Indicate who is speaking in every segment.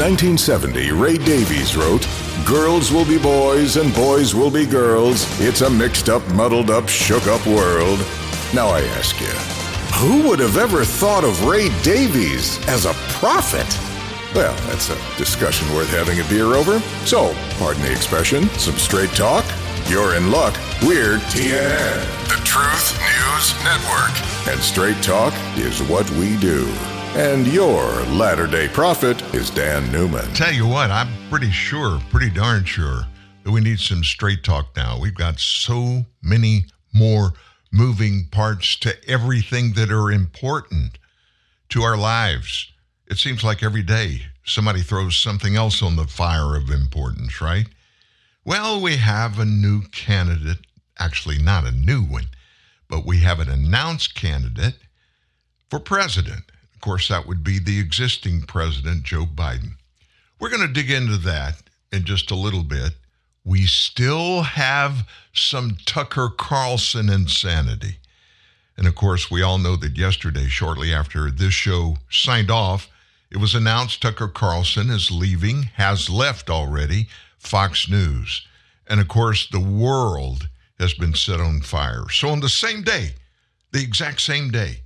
Speaker 1: 1970, Ray Davies wrote, Girls will be boys and boys will be girls. It's a mixed up, muddled up, shook up world. Now I ask you, who would have ever thought of Ray Davies as a prophet? Well, that's a discussion worth having a beer over. So, pardon the expression, some straight talk? You're in luck. We're TNN, the Truth News Network. And straight talk is what we do. And your latter day prophet is Dan Newman.
Speaker 2: Tell you what, I'm pretty sure, pretty darn sure, that we need some straight talk now. We've got so many more moving parts to everything that are important to our lives. It seems like every day somebody throws something else on the fire of importance, right? Well, we have a new candidate, actually, not a new one, but we have an announced candidate for president. Of course, that would be the existing president, Joe Biden. We're going to dig into that in just a little bit. We still have some Tucker Carlson insanity. And of course, we all know that yesterday, shortly after this show signed off, it was announced Tucker Carlson is leaving, has left already, Fox News. And of course, the world has been set on fire. So, on the same day, the exact same day,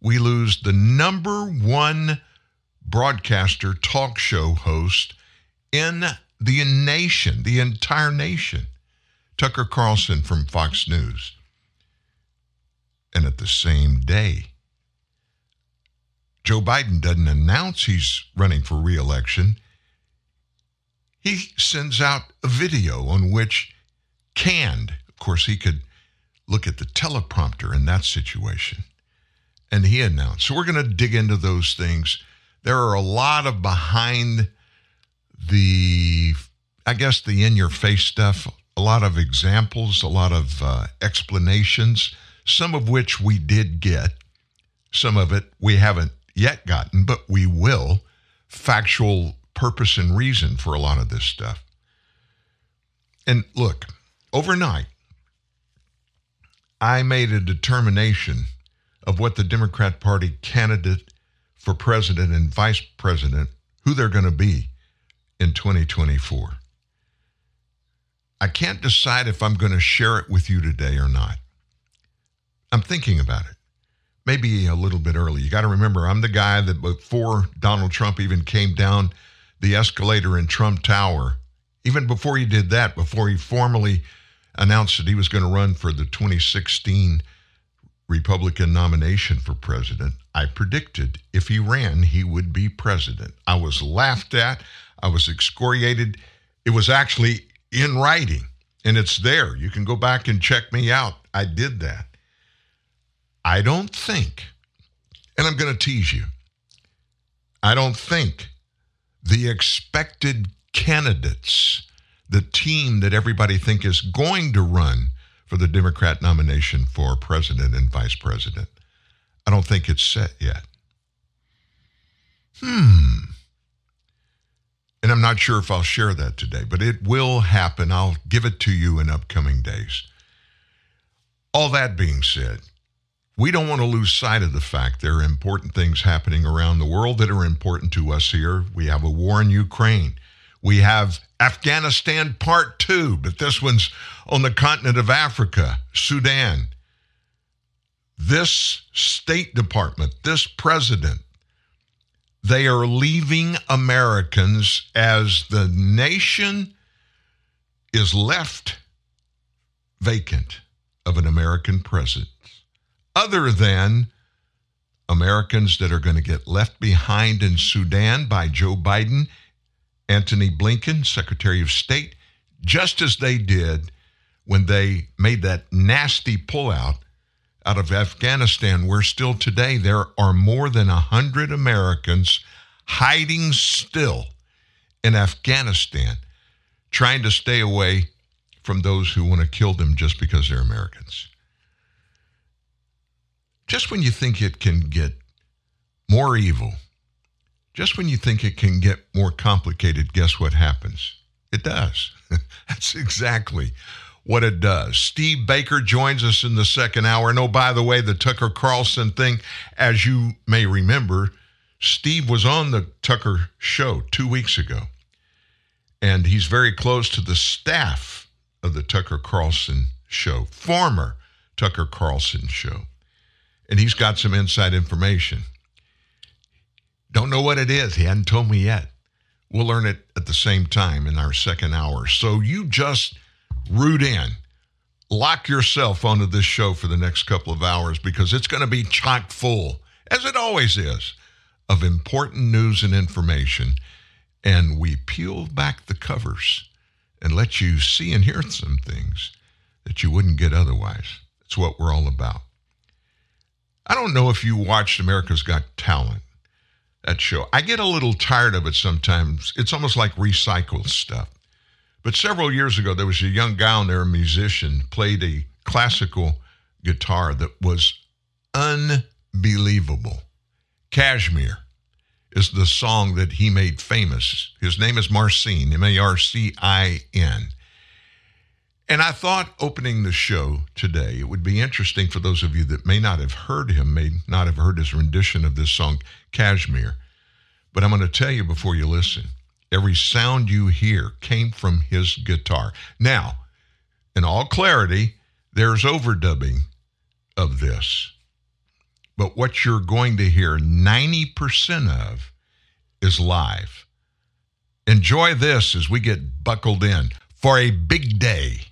Speaker 2: we lose the number one broadcaster talk show host in the nation, the entire nation, Tucker Carlson from Fox News. And at the same day, Joe Biden doesn't announce he's running for reelection. He sends out a video on which canned, of course, he could look at the teleprompter in that situation and he announced. So we're going to dig into those things. There are a lot of behind the, I guess, the in your face stuff, a lot of examples, a lot of uh, explanations, some of which we did get, some of it we haven't yet gotten, but we will. Factual purpose and reason for a lot of this stuff. And look, overnight, I made a determination of what the Democrat Party candidate for president and vice president, who they're going to be in 2024. I can't decide if I'm going to share it with you today or not. I'm thinking about it. Maybe a little bit early. You got to remember, I'm the guy that before Donald Trump even came down the escalator in Trump Tower, even before he did that, before he formally announced that he was going to run for the 2016 Republican nomination for president, I predicted if he ran, he would be president. I was laughed at. I was excoriated. It was actually in writing, and it's there. You can go back and check me out. I did that. I don't think, and I'm going to tease you, I don't think the expected candidates, the team that everybody think is going to run for the Democrat nomination for president and vice president. I don't think it's set yet. Hmm. And I'm not sure if I'll share that today, but it will happen. I'll give it to you in upcoming days. All that being said, we don't want to lose sight of the fact there are important things happening around the world that are important to us here. We have a war in Ukraine. We have Afghanistan Part 2, but this one's on the continent of Africa, Sudan. This State Department, this president, they are leaving Americans as the nation is left vacant of an American presence, other than Americans that are going to get left behind in Sudan by Joe Biden Antony Blinken, Secretary of State, just as they did when they made that nasty pullout out of Afghanistan, where still today there are more than 100 Americans hiding still in Afghanistan, trying to stay away from those who want to kill them just because they're Americans. Just when you think it can get more evil, just when you think it can get more complicated, guess what happens? It does. That's exactly what it does. Steve Baker joins us in the second hour. And oh, by the way, the Tucker Carlson thing, as you may remember, Steve was on the Tucker show two weeks ago, and he's very close to the staff of the Tucker Carlson show, former Tucker Carlson show. And he's got some inside information. Don't know what it is. He hadn't told me yet. We'll learn it at the same time in our second hour. So you just root in. Lock yourself onto this show for the next couple of hours because it's going to be chock full, as it always is, of important news and information. And we peel back the covers and let you see and hear some things that you wouldn't get otherwise. That's what we're all about. I don't know if you watched America's Got Talent, that show. I get a little tired of it sometimes. It's almost like recycled stuff. But several years ago, there was a young guy on there, a musician, played a classical guitar that was unbelievable. Kashmir is the song that he made famous. His name is Marcin, M A R C I N. And I thought opening the show today, it would be interesting for those of you that may not have heard him, may not have heard his rendition of this song, Kashmir. But I'm going to tell you before you listen every sound you hear came from his guitar. Now, in all clarity, there's overdubbing of this. But what you're going to hear 90% of is live. Enjoy this as we get buckled in for a big day.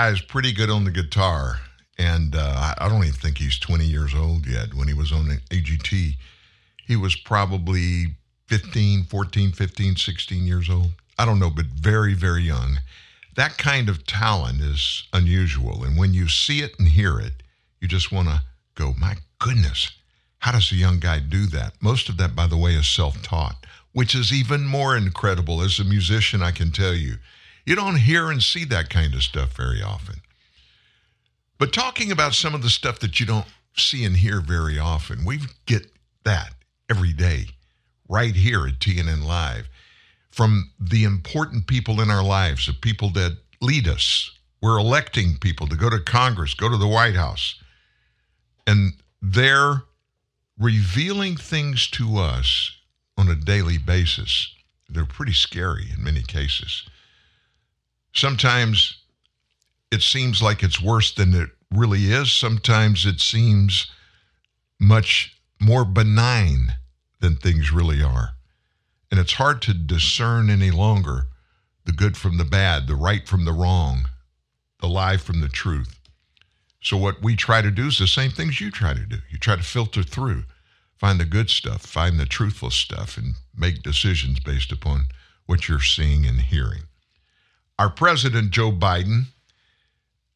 Speaker 2: The guy's pretty good on the guitar. And uh, I don't even think he's 20 years old yet. When he was on AGT, he was probably 15, 14, 15, 16 years old. I don't know, but very, very young. That kind of talent is unusual. And when you see it and hear it, you just want to go, my goodness, How does a young guy do that? Most of that, by the way, is self taught, which is even more incredible. As a musician, I can tell you, you don't hear and see that kind of stuff very often. But talking about some of the stuff that you don't see and hear very often, we get that every day right here at TNN Live from the important people in our lives, the people that lead us. We're electing people to go to Congress, go to the White House. And they're revealing things to us on a daily basis. They're pretty scary in many cases. Sometimes it seems like it's worse than it really is. Sometimes it seems much more benign than things really are. And it's hard to discern any longer the good from the bad, the right from the wrong, the lie from the truth. So, what we try to do is the same things you try to do. You try to filter through, find the good stuff, find the truthful stuff, and make decisions based upon what you're seeing and hearing. Our president, Joe Biden,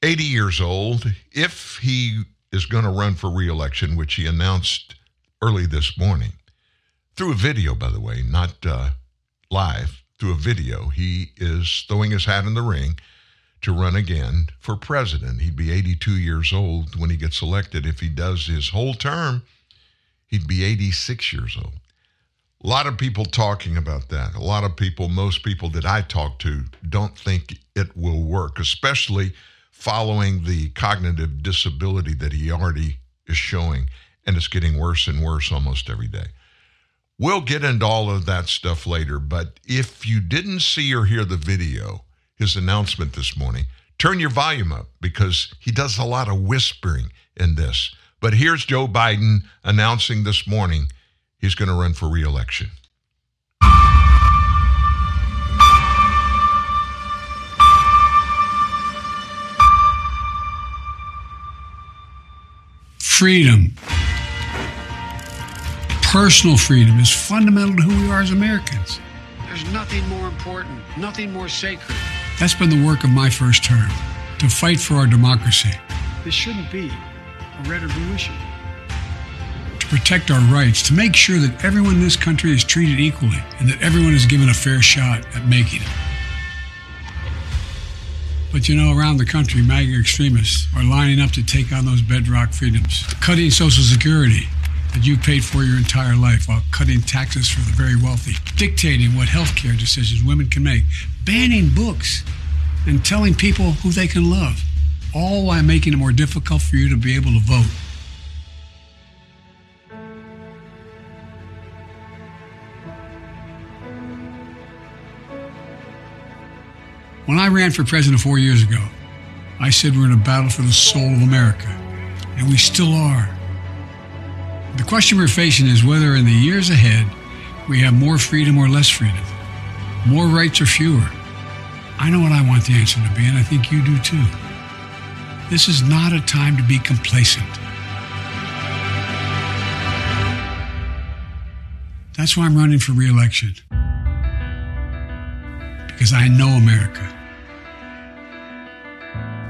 Speaker 2: 80 years old, if he is going to run for reelection, which he announced early this morning, through a video, by the way, not uh, live, through a video, he is throwing his hat in the ring to run again for president. He'd be 82 years old when he gets elected. If he does his whole term, he'd be 86 years old. A lot of people talking about that. A lot of people, most people that I talk to, don't think it will work, especially following the cognitive disability that he already is showing. And it's getting worse and worse almost every day. We'll get into all of that stuff later, but if you didn't see or hear the video, his announcement this morning, turn your volume up because he does a lot of whispering in this. But here's Joe Biden announcing this morning he's going to run for reelection.
Speaker 3: Freedom. Personal freedom is fundamental to who we are as Americans. There's nothing more important, nothing more sacred that's been the work of my first term to fight for our democracy. This shouldn't be a red or blue issue. Protect our rights, to make sure that everyone in this country is treated equally and that everyone is given a fair shot at making it. But you know, around the country, MAGA extremists are lining up to take on those bedrock freedoms, cutting Social Security that you've paid for your entire life while cutting taxes for the very wealthy, dictating what health care decisions women can make, banning books, and telling people who they can love, all while making it more difficult for you to be able to vote. When I ran for president four years ago, I said we're in a battle for the soul of America, and we still are. The question we're facing is whether in the years ahead we have more freedom or less freedom, more rights or fewer. I know what I want the answer to be, and I think you do too. This is not a time to be complacent. That's why I'm running for reelection. Because I know America.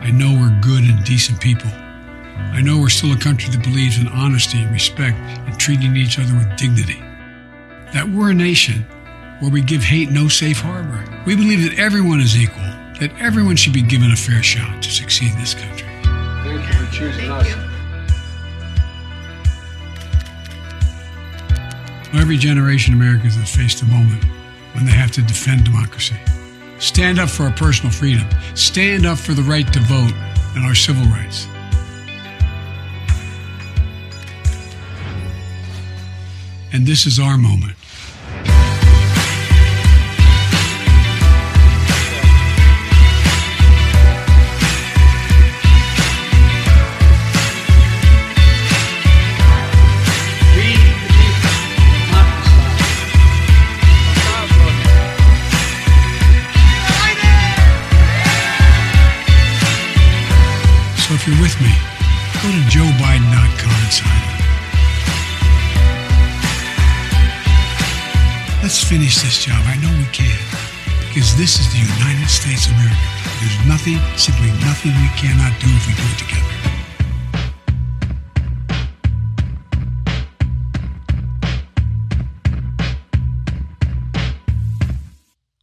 Speaker 3: I know we're good and decent people. I know we're still a country that believes in honesty and respect and treating each other with dignity. That we're a nation where we give hate no safe harbor. We believe that everyone is equal, that everyone should be given a fair shot to succeed in this country.
Speaker 4: Thank you for choosing us.
Speaker 3: Every generation of Americans has faced a moment when they have to defend democracy. Stand up for our personal freedom. Stand up for the right to vote and our civil rights. And this is our moment. With me, go to joebiden.com and sign up. Let's finish this job. I know we can. Because this is the United States of America. There's nothing, simply nothing we cannot do if we do it together.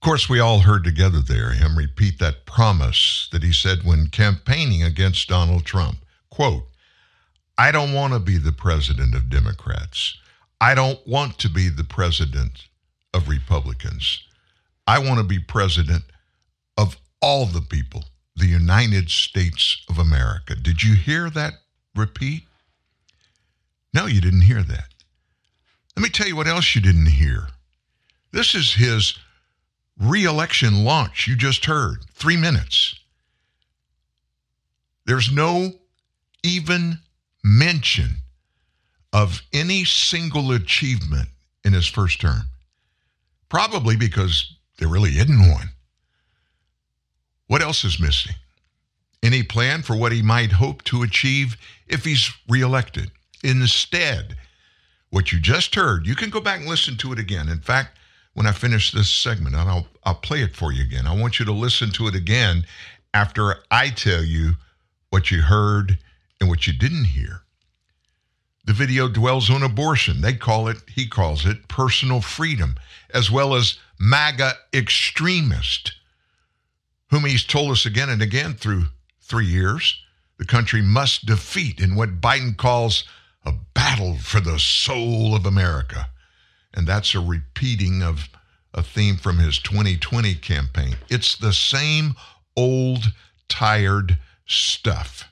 Speaker 2: Course, we all heard together there him repeat that promise that he said when campaigning against Donald Trump. Quote, I don't want to be the president of Democrats. I don't want to be the president of Republicans. I want to be president of all the people, the United States of America. Did you hear that repeat? No, you didn't hear that. Let me tell you what else you didn't hear. This is his reelection launch. You just heard three minutes. There's no even mention of any single achievement in his first term. Probably because there really isn't one. What else is missing? Any plan for what he might hope to achieve if he's reelected? Instead, what you just heard, you can go back and listen to it again. In fact, when I finish this segment, and I'll, I'll play it for you again. I want you to listen to it again after I tell you what you heard and what you didn't hear. The video dwells on abortion. They call it, he calls it personal freedom, as well as MAGA extremist, whom he's told us again and again through three years the country must defeat in what Biden calls a battle for the soul of America. And that's a repeating of a theme from his 2020 campaign. It's the same old, tired stuff.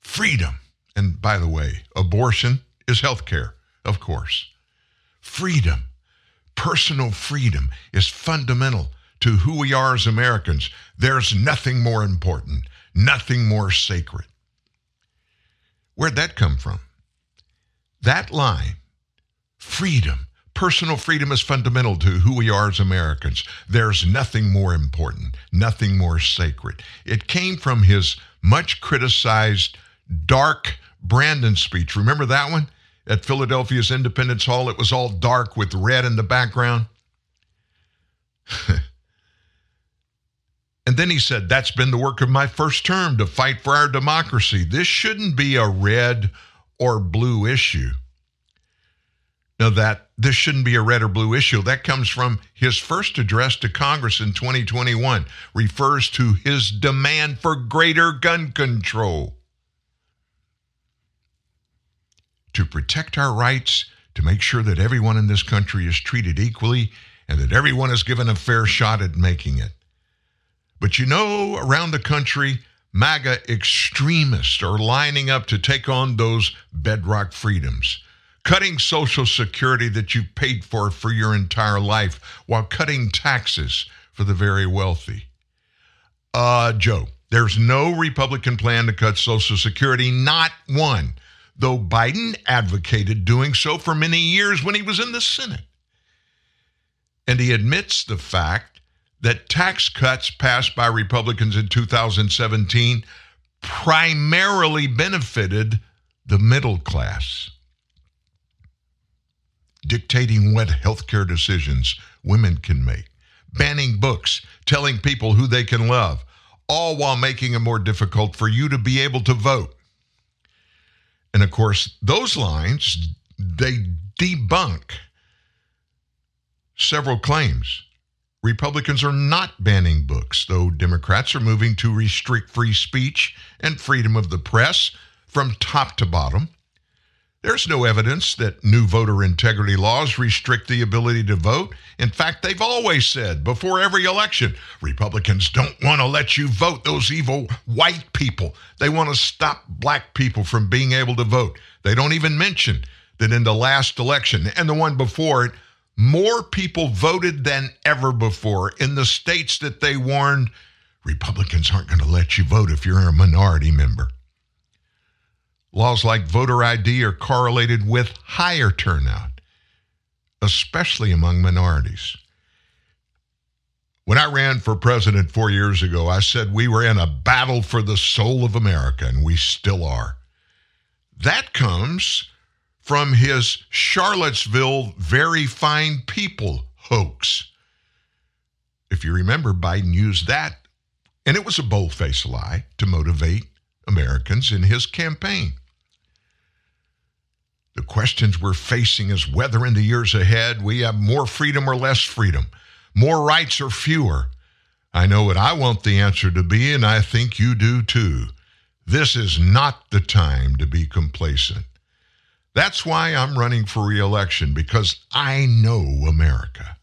Speaker 2: Freedom. And by the way, abortion is health care, of course. Freedom, personal freedom, is fundamental to who we are as Americans. There's nothing more important, nothing more sacred. Where'd that come from? That line, freedom, personal freedom is fundamental to who we are as Americans. There's nothing more important, nothing more sacred. It came from his much criticized dark Brandon speech. Remember that one? At Philadelphia's Independence Hall, it was all dark with red in the background. and then he said, That's been the work of my first term to fight for our democracy. This shouldn't be a red or blue issue. Now, that this shouldn't be a red or blue issue, that comes from his first address to Congress in 2021, refers to his demand for greater gun control. To protect our rights, to make sure that everyone in this country is treated equally, and that everyone is given a fair shot at making it. But you know, around the country, MAGA extremists are lining up to take on those bedrock freedoms cutting Social Security that you paid for for your entire life while cutting taxes for the very wealthy. Uh, Joe, there's no Republican plan to cut Social Security, not one, though Biden advocated doing so for many years when he was in the Senate. And he admits the fact that tax cuts passed by Republicans in 2017 primarily benefited the middle class dictating what healthcare decisions women can make, banning books, telling people who they can love, all while making it more difficult for you to be able to vote. And of course, those lines, they debunk several claims. Republicans are not banning books, though Democrats are moving to restrict free speech and freedom of the press from top to bottom. There's no evidence that new voter integrity laws restrict the ability to vote. In fact, they've always said before every election Republicans don't want to let you vote, those evil white people. They want to stop black people from being able to vote. They don't even mention that in the last election and the one before it, more people voted than ever before in the states that they warned Republicans aren't going to let you vote if you're a minority member. Laws like voter ID are correlated with higher turnout, especially among minorities. When I ran for president four years ago, I said we were in a battle for the soul of America, and we still are. That comes from his Charlottesville very fine people hoax. If you remember, Biden used that, and it was a bold faced lie to motivate Americans in his campaign. The questions we're facing is whether in the years ahead we have more freedom or less freedom, More rights or fewer? I know what I want the answer to be, and I think you do too. This is not the time to be complacent. That's why I'm running for reelection because I know America.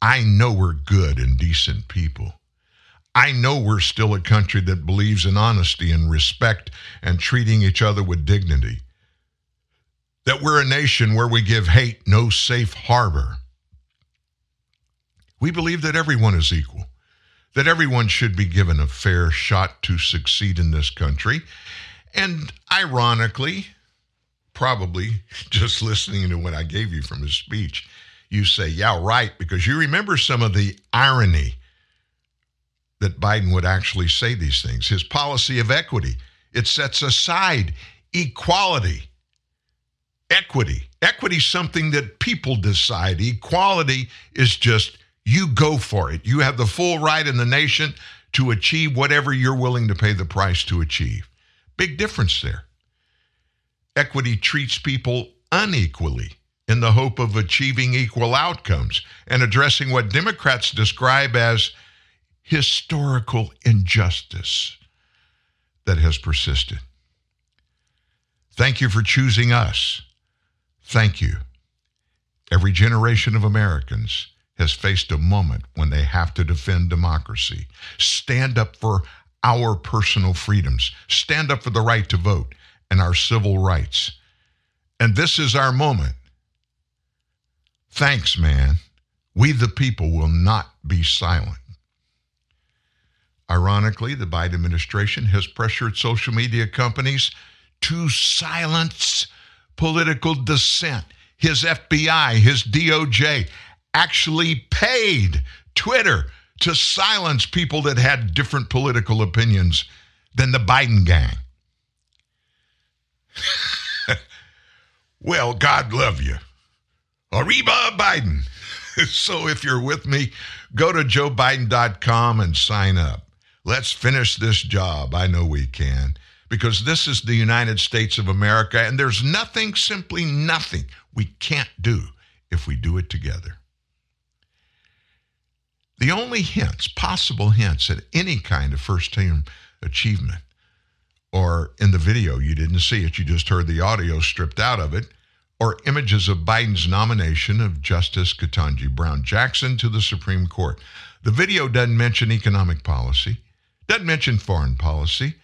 Speaker 2: I know we're good and decent people. I know we're still a country that believes in honesty and respect and treating each other with dignity. That we're a nation where we give hate no safe harbor. We believe that everyone is equal, that everyone should be given a fair shot to succeed in this country. And ironically, probably just listening to what I gave you from his speech, you say, yeah, right, because you remember some of the irony that Biden would actually say these things. His policy of equity, it sets aside equality. Equity. Equity is something that people decide. Equality is just you go for it. You have the full right in the nation to achieve whatever you're willing to pay the price to achieve. Big difference there equity treats people unequally in the hope of achieving equal outcomes and addressing what Democrats describe as historical injustice that has persisted. Thank you for choosing us. Thank you. Every generation of Americans has faced a moment when they have to defend democracy, stand up for our personal freedoms, stand up for the right to vote, and our civil rights. And this is our moment. Thanks, man. We, the people, will not be silent. Ironically, the Biden administration has pressured social media companies to silence political dissent. His FBI, his DOJ actually paid Twitter to silence people that had different political opinions than the Biden gang. well, God love you. Arriba Biden. so if you're with me, go to joebiden.com and sign up. Let's finish this job. I know we can. Because this is the United States of America, and there's nothing, simply nothing, we can't do if we do it together. The only hints, possible hints at any kind of first term achievement or in the video, you didn't see it, you just heard the audio stripped out of it, or images of Biden's nomination of Justice Ketanji Brown Jackson to the Supreme Court. The video doesn't mention economic policy, doesn't mention foreign policy,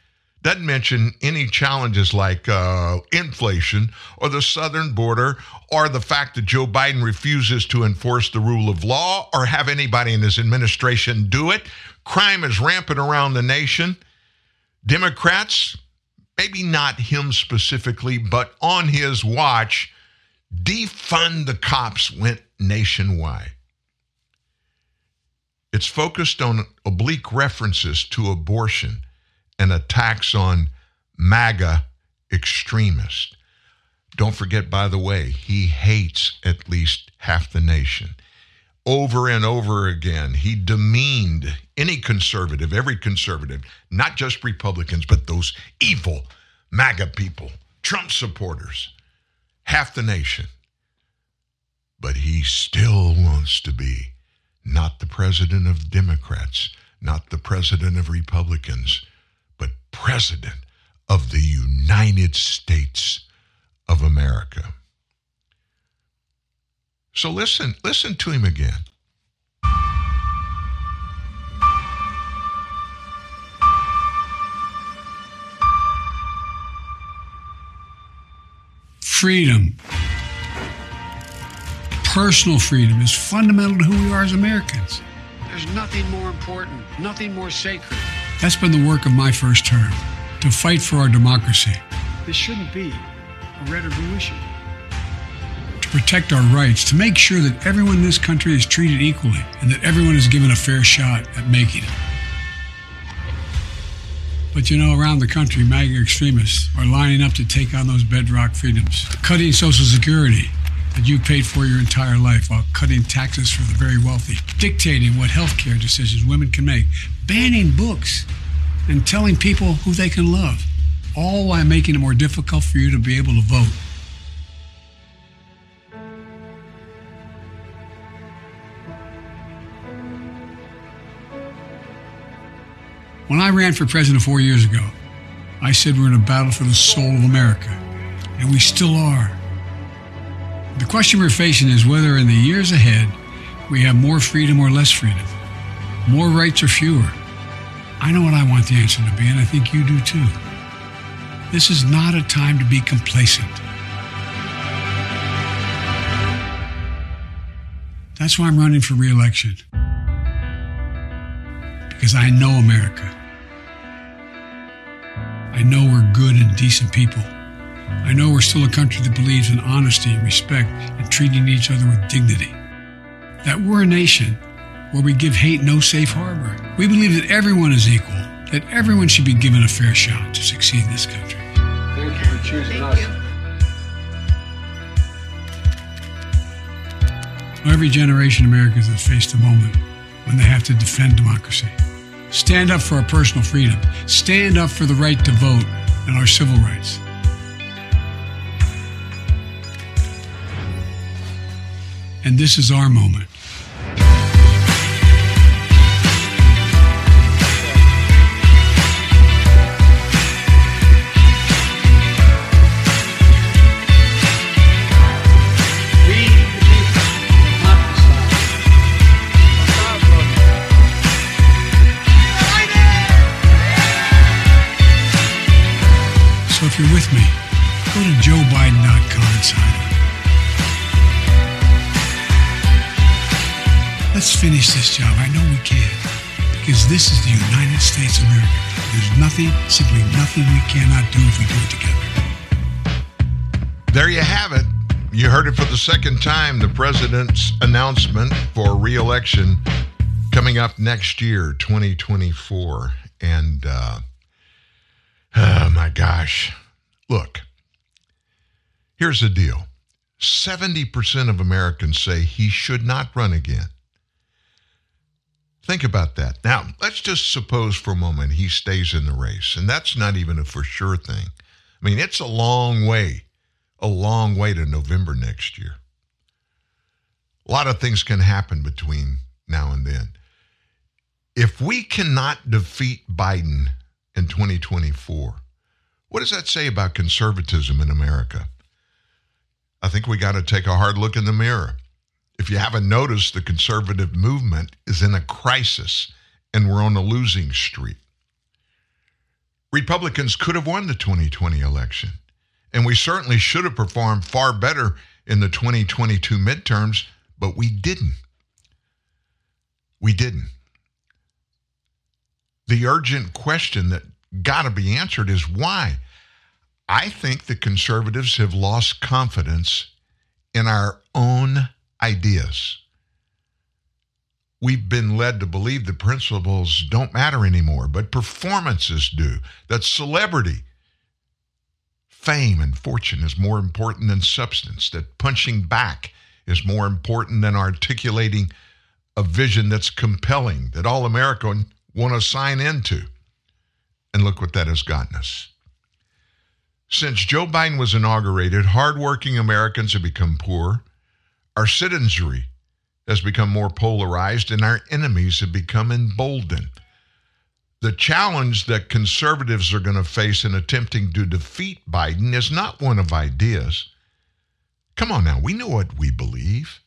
Speaker 2: doesn't mention any challenges like uh, inflation or the southern border or the fact that Joe Biden refuses to enforce the rule of law or have anybody in his administration do it. Crime is rampant around the nation. Democrats, maybe not him specifically, but on his watch, defund the cops went nationwide. It's focused on oblique references to abortion and attacks on MAGA extremists. Don't forget, by the way, he hates at least half the nation over and over again. He demeaned any conservative, every conservative, not just Republicans, but those evil MAGA people, Trump supporters, half the nation. But he still wants to be not the president of Democrats, not the president of Republicans, but president of the United States of America. So listen, listen to him again.
Speaker 3: Freedom, personal freedom, is fundamental to who we are as Americans. There's nothing more important, nothing more sacred. That's been the work of my first term to fight for our democracy. This shouldn't be a red or blue issue protect our rights, to make sure that everyone in this country is treated equally and that everyone is given a fair shot at making it. But you know, around the country, MAGA extremists are lining up to take on those bedrock freedoms, cutting Social Security that you paid for your entire life while cutting taxes for the very wealthy, dictating what health care decisions women can make, banning books, and telling people who they can love, all while making it more difficult for you to be able to vote. When I ran for president four years ago, I said we're in a battle for the soul of America, and we still are. The question we're facing is whether in the years ahead we have more freedom or less freedom, more rights or fewer. I know what I want the answer to be, and I think you do too. This is not a time to be complacent. That's why I'm running for reelection. Because I know America. I know we're good and decent people. I know we're still a country that believes in honesty and respect and treating each other with dignity. That we're a nation where we give hate no safe harbor. We believe that everyone is equal, that everyone should be given a fair shot to succeed in this country.
Speaker 4: Thank you for choosing us.
Speaker 3: Every generation of Americans has faced a moment when they have to defend democracy. Stand up for our personal freedom. Stand up for the right to vote and our civil rights. And this is our moment. So if you're with me, go to joebiden.com and sign up. Let's finish this job. I know we can. Because this is the United States of America. There's nothing, simply nothing we cannot do if we do it together.
Speaker 2: There you have it. You heard it for the second time the president's announcement for reelection coming up next year, 2024. And, uh, oh my gosh. Look, here's the deal 70% of Americans say he should not run again. Think about that. Now, let's just suppose for a moment he stays in the race, and that's not even a for sure thing. I mean, it's a long way, a long way to November next year. A lot of things can happen between now and then. If we cannot defeat Biden in 2024, what does that say about conservatism in America? I think we got to take a hard look in the mirror. If you haven't noticed, the conservative movement is in a crisis and we're on a losing streak. Republicans could have won the 2020 election, and we certainly should have performed far better in the 2022 midterms, but we didn't. We didn't. The urgent question that got to be answered is why? I think the conservatives have lost confidence in our own ideas. We've been led to believe the principles don't matter anymore, but performances do. That celebrity, fame, and fortune is more important than substance. That punching back is more important than articulating a vision that's compelling, that all America want to sign into. And look what that has gotten us. Since Joe Biden was inaugurated, hardworking Americans have become poor. Our citizenry has become more polarized, and our enemies have become emboldened. The challenge that conservatives are going to face in attempting to defeat Biden is not one of ideas. Come on now, we know what we believe.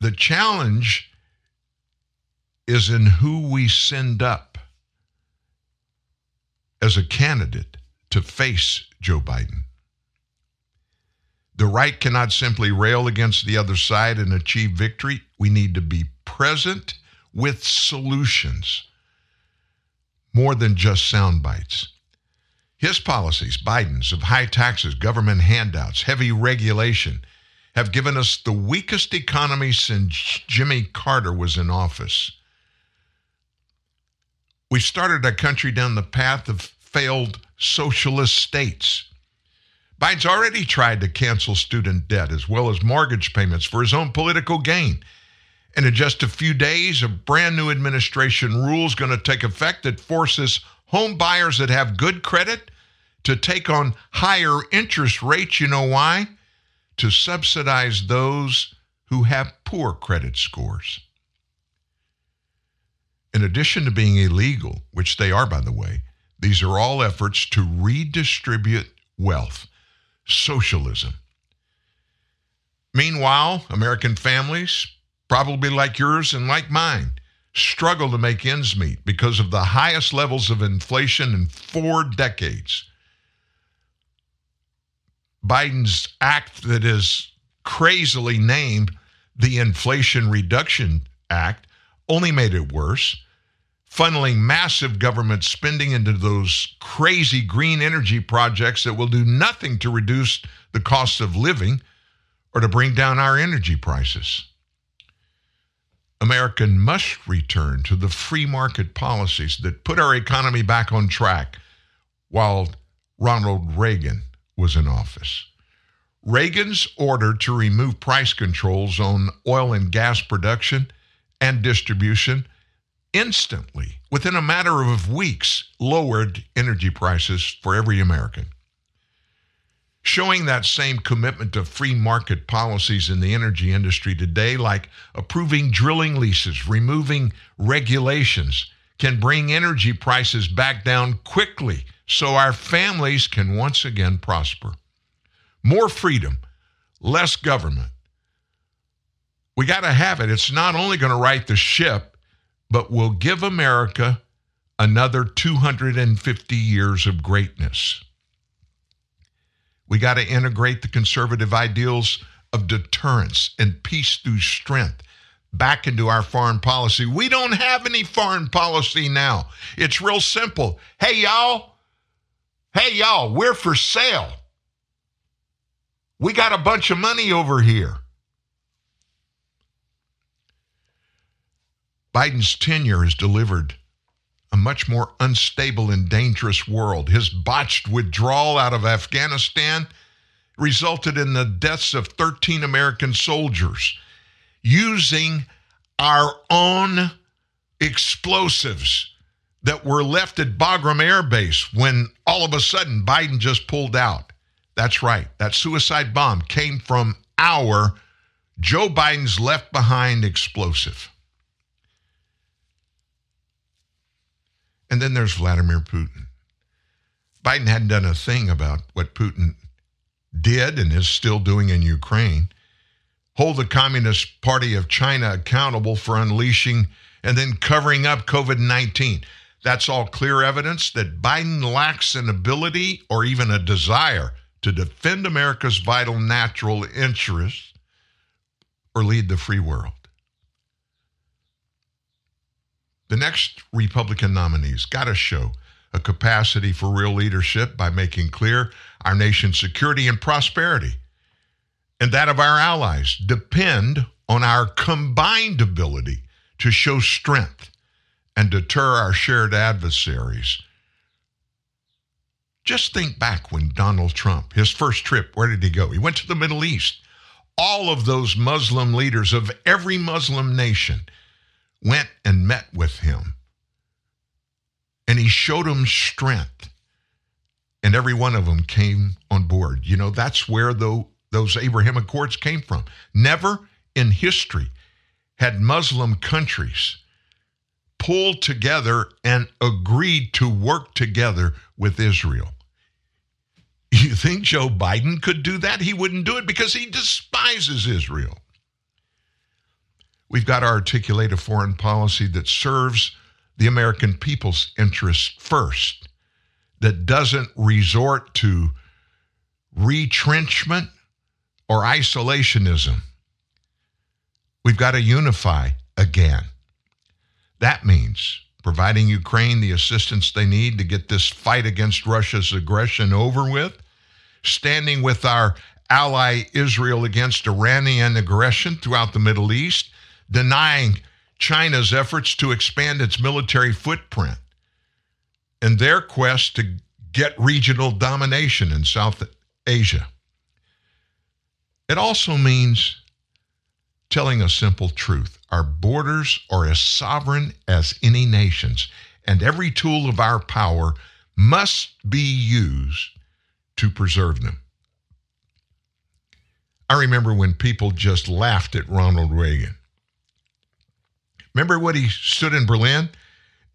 Speaker 2: The challenge is in who we send up as a candidate to face Joe Biden. The right cannot simply rail against the other side and achieve victory. We need to be present with solutions more than just sound bites. His policies, Biden's, of high taxes, government handouts, heavy regulation, have given us the weakest economy since Jimmy Carter was in office. We started our country down the path of failed socialist states. Biden's already tried to cancel student debt as well as mortgage payments for his own political gain. And in just a few days, a brand new administration rule is going to take effect that forces home buyers that have good credit to take on higher interest rates. You know why? To subsidize those who have poor credit scores. In addition to being illegal, which they are, by the way, these are all efforts to redistribute wealth. Socialism. Meanwhile, American families, probably like yours and like mine, struggle to make ends meet because of the highest levels of inflation in four decades. Biden's act that is crazily named the Inflation Reduction Act only made it worse, funneling massive government spending into those crazy green energy projects that will do nothing to reduce the cost of living or to bring down our energy prices. America must return to the free market policies that put our economy back on track while Ronald Reagan was in office. Reagan's order to remove price controls on oil and gas production and distribution instantly, within a matter of weeks, lowered energy prices for every American. Showing that same commitment to free market policies in the energy industry today, like approving drilling leases, removing regulations, can bring energy prices back down quickly so our families can once again prosper. More freedom, less government. We got to have it. It's not only going to right the ship, but will give America another 250 years of greatness. We got to integrate the conservative ideals of deterrence and peace through strength back into our foreign policy. We don't have any foreign policy now. It's real simple. Hey, y'all. Hey, y'all, we're for sale. We got a bunch of money over here. Biden's tenure has delivered a much more unstable and dangerous world. His botched withdrawal out of Afghanistan resulted in the deaths of 13 American soldiers using our own explosives that were left at Bagram Air Base when all of a sudden Biden just pulled out. That's right. That suicide bomb came from our Joe Biden's left behind explosive. And then there's Vladimir Putin. Biden hadn't done a thing about what Putin did and is still doing in Ukraine. Hold the Communist Party of China accountable for unleashing and then covering up COVID 19. That's all clear evidence that Biden lacks an ability or even a desire to defend America's vital natural interests or lead the free world. The next Republican nominees got to show a capacity for real leadership by making clear our nation's security and prosperity and that of our allies depend on our combined ability to show strength and deter our shared adversaries. Just think back when Donald Trump, his first trip, where did he go? He went to the Middle East. All of those Muslim leaders of every Muslim nation went and met with him. And he showed them strength. And every one of them came on board. You know, that's where the, those Abraham Accords came from. Never in history had Muslim countries pulled together and agreed to work together with Israel. You think Joe Biden could do that? He wouldn't do it because he despises Israel. We've got to articulate a foreign policy that serves the American people's interests first, that doesn't resort to retrenchment or isolationism. We've got to unify again. That means providing Ukraine the assistance they need to get this fight against Russia's aggression over with, standing with our ally Israel against Iranian aggression throughout the Middle East, denying China's efforts to expand its military footprint and their quest to get regional domination in South Asia. It also means telling a simple truth. Our borders are as sovereign as any nation's, and every tool of our power must be used to preserve them. I remember when people just laughed at Ronald Reagan. Remember when he stood in Berlin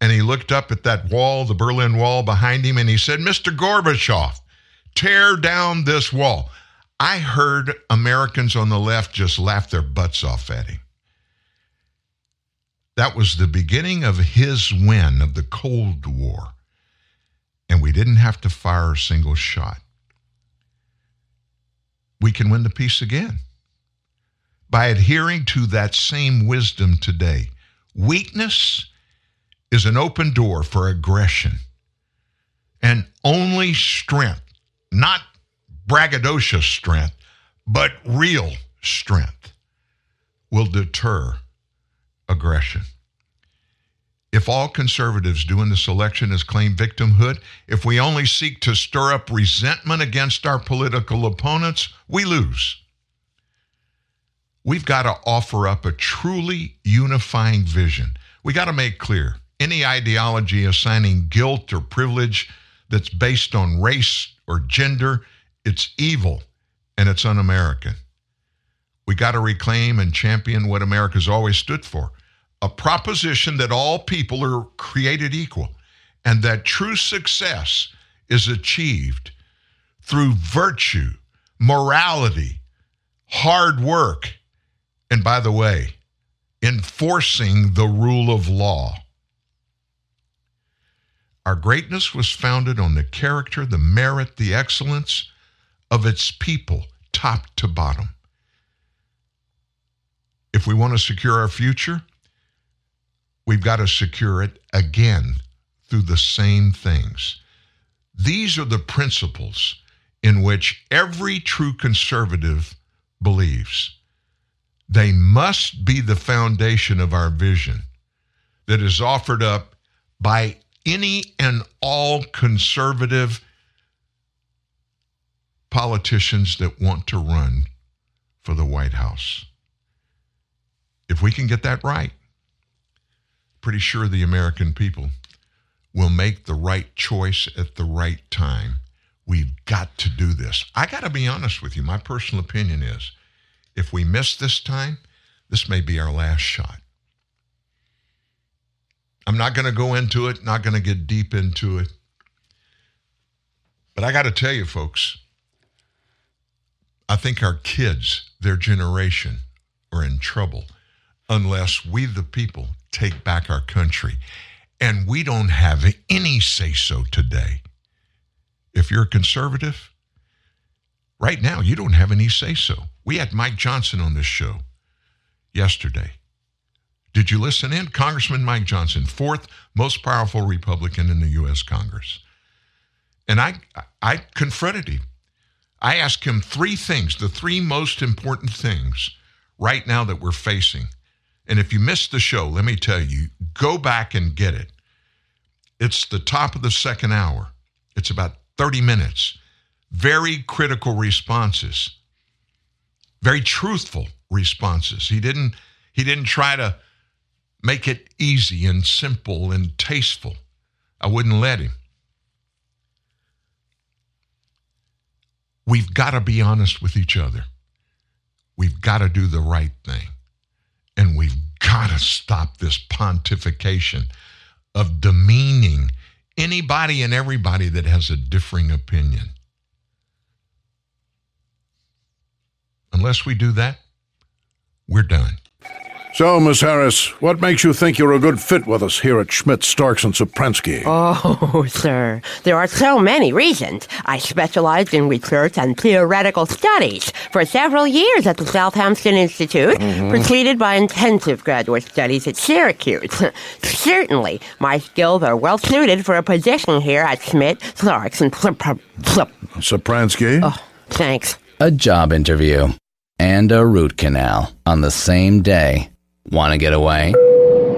Speaker 2: and he looked up at that wall, the Berlin Wall behind him, and he said, Mr. Gorbachev, tear down this wall. I heard Americans on the left just laugh their butts off at him. That was the beginning of his win of the Cold War. And we didn't have to fire a single shot. We can win the peace again by adhering to that same wisdom today. Weakness is an open door for aggression. And only strength, not braggadocious strength, but real strength, will deter aggression. If all conservatives doing this election is claim victimhood, if we only seek to stir up resentment against our political opponents, we lose. We've got to offer up a truly unifying vision. We got to make clear any ideology assigning guilt or privilege that's based on race or gender, it's evil and it's un American. We got to reclaim and champion what America's always stood for a proposition that all people are created equal and that true success is achieved through virtue, morality, hard work, and by the way, enforcing the rule of law. Our greatness was founded on the character, the merit, the excellence of its people, top to bottom. If we want to secure our future, we've got to secure it again through the same things. These are the principles in which every true conservative believes. They must be the foundation of our vision that is offered up by any and all conservative politicians that want to run for the White House. If we can get that right, pretty sure the American people will make the right choice at the right time. We've got to do this. I got to be honest with you. My personal opinion is if we miss this time, this may be our last shot. I'm not going to go into it, not going to get deep into it. But I got to tell you, folks, I think our kids, their generation, are in trouble unless we, the people, take back our country. And we don't have any say so today. If you're a conservative, right now, you don't have any say so. We had Mike Johnson on this show yesterday. Did you listen in? Congressman Mike Johnson, fourth most powerful Republican in the U.S. Congress. And I, I confronted him. I asked him three things, the three most important things right now that we're facing. And if you missed the show, let me tell you, go back and get it. It's the top of the second hour. It's about 30 minutes. Very critical responses. Very truthful responses. He didn't he didn't try to make it easy and simple and tasteful. I wouldn't let him. We've got to be honest with each other. We've got to do the right thing. And we've got to stop this pontification of demeaning anybody and everybody that has a differing opinion. Unless we do that, we're done.
Speaker 5: So, Miss Harris, what makes you think you're a good fit with us here at Schmidt, Starks, and Sopransky?
Speaker 6: Oh, sir, there are so many reasons. I specialized in research and theoretical studies for several years at the Southampton Institute, mm-hmm. preceded by intensive graduate studies at Syracuse. Certainly, my skills are well suited for a position here at Schmidt, Starks, and
Speaker 5: Sopransky?
Speaker 6: Oh, thanks.
Speaker 7: a job interview, and a root canal on the same day. Want to get away?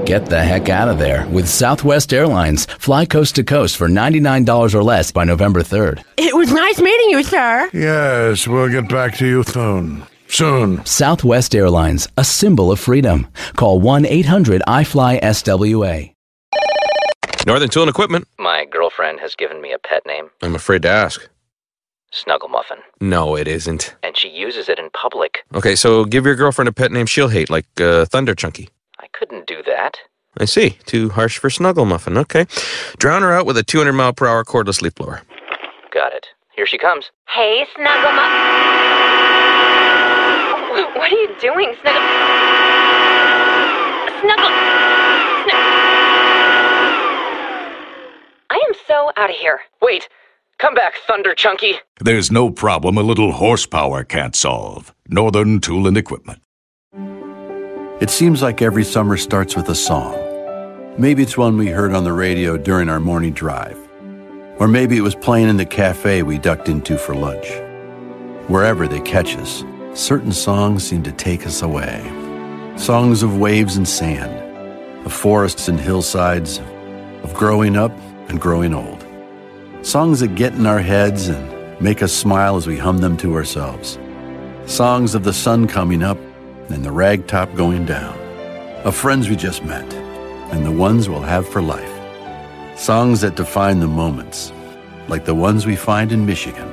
Speaker 7: Get the heck out of there with Southwest Airlines. Fly coast to coast for $99 or less by November 3rd.
Speaker 6: It was nice meeting you, sir.
Speaker 5: Yes, we'll get back to you soon. Soon.
Speaker 7: Southwest Airlines, a symbol of freedom. Call 1 800 iFly SWA.
Speaker 8: Northern Tool and Equipment.
Speaker 9: My girlfriend has given me a pet name,
Speaker 8: I'm afraid to ask.
Speaker 9: Snuggle Muffin,
Speaker 8: No, it isn't.
Speaker 9: and she uses it in public.
Speaker 8: Okay, so give your girlfriend a pet name she'll hate, like uh, Thunder Chunky.
Speaker 9: I couldn't do that.
Speaker 8: I see. Too harsh for Snuggle Muffin. Okay. Drown her out with a 200 mile per hour cordless leaf blower.
Speaker 9: Got it. Here she comes.
Speaker 10: Hey, Snuggle Muff. What are you doing, Snuggle? Snuggle. Snug- I am so out of here.
Speaker 9: Wait! Come back, Thunder Chunky!
Speaker 11: There's no problem a little horsepower can't solve. Northern Tool and Equipment.
Speaker 12: It seems like every summer starts with a song. Maybe it's one we heard on the radio during our morning drive. Or maybe it was playing in the cafe we ducked into for lunch. Wherever they catch us, certain songs seem to take us away. Songs of waves and sand, of forests and hillsides, of growing up and growing old. Songs that get in our heads and make us smile as we hum them to ourselves. Songs of the sun coming up and the ragtop going down. Of friends we just met and the ones we'll have for life. Songs that define the moments, like the ones we find in Michigan,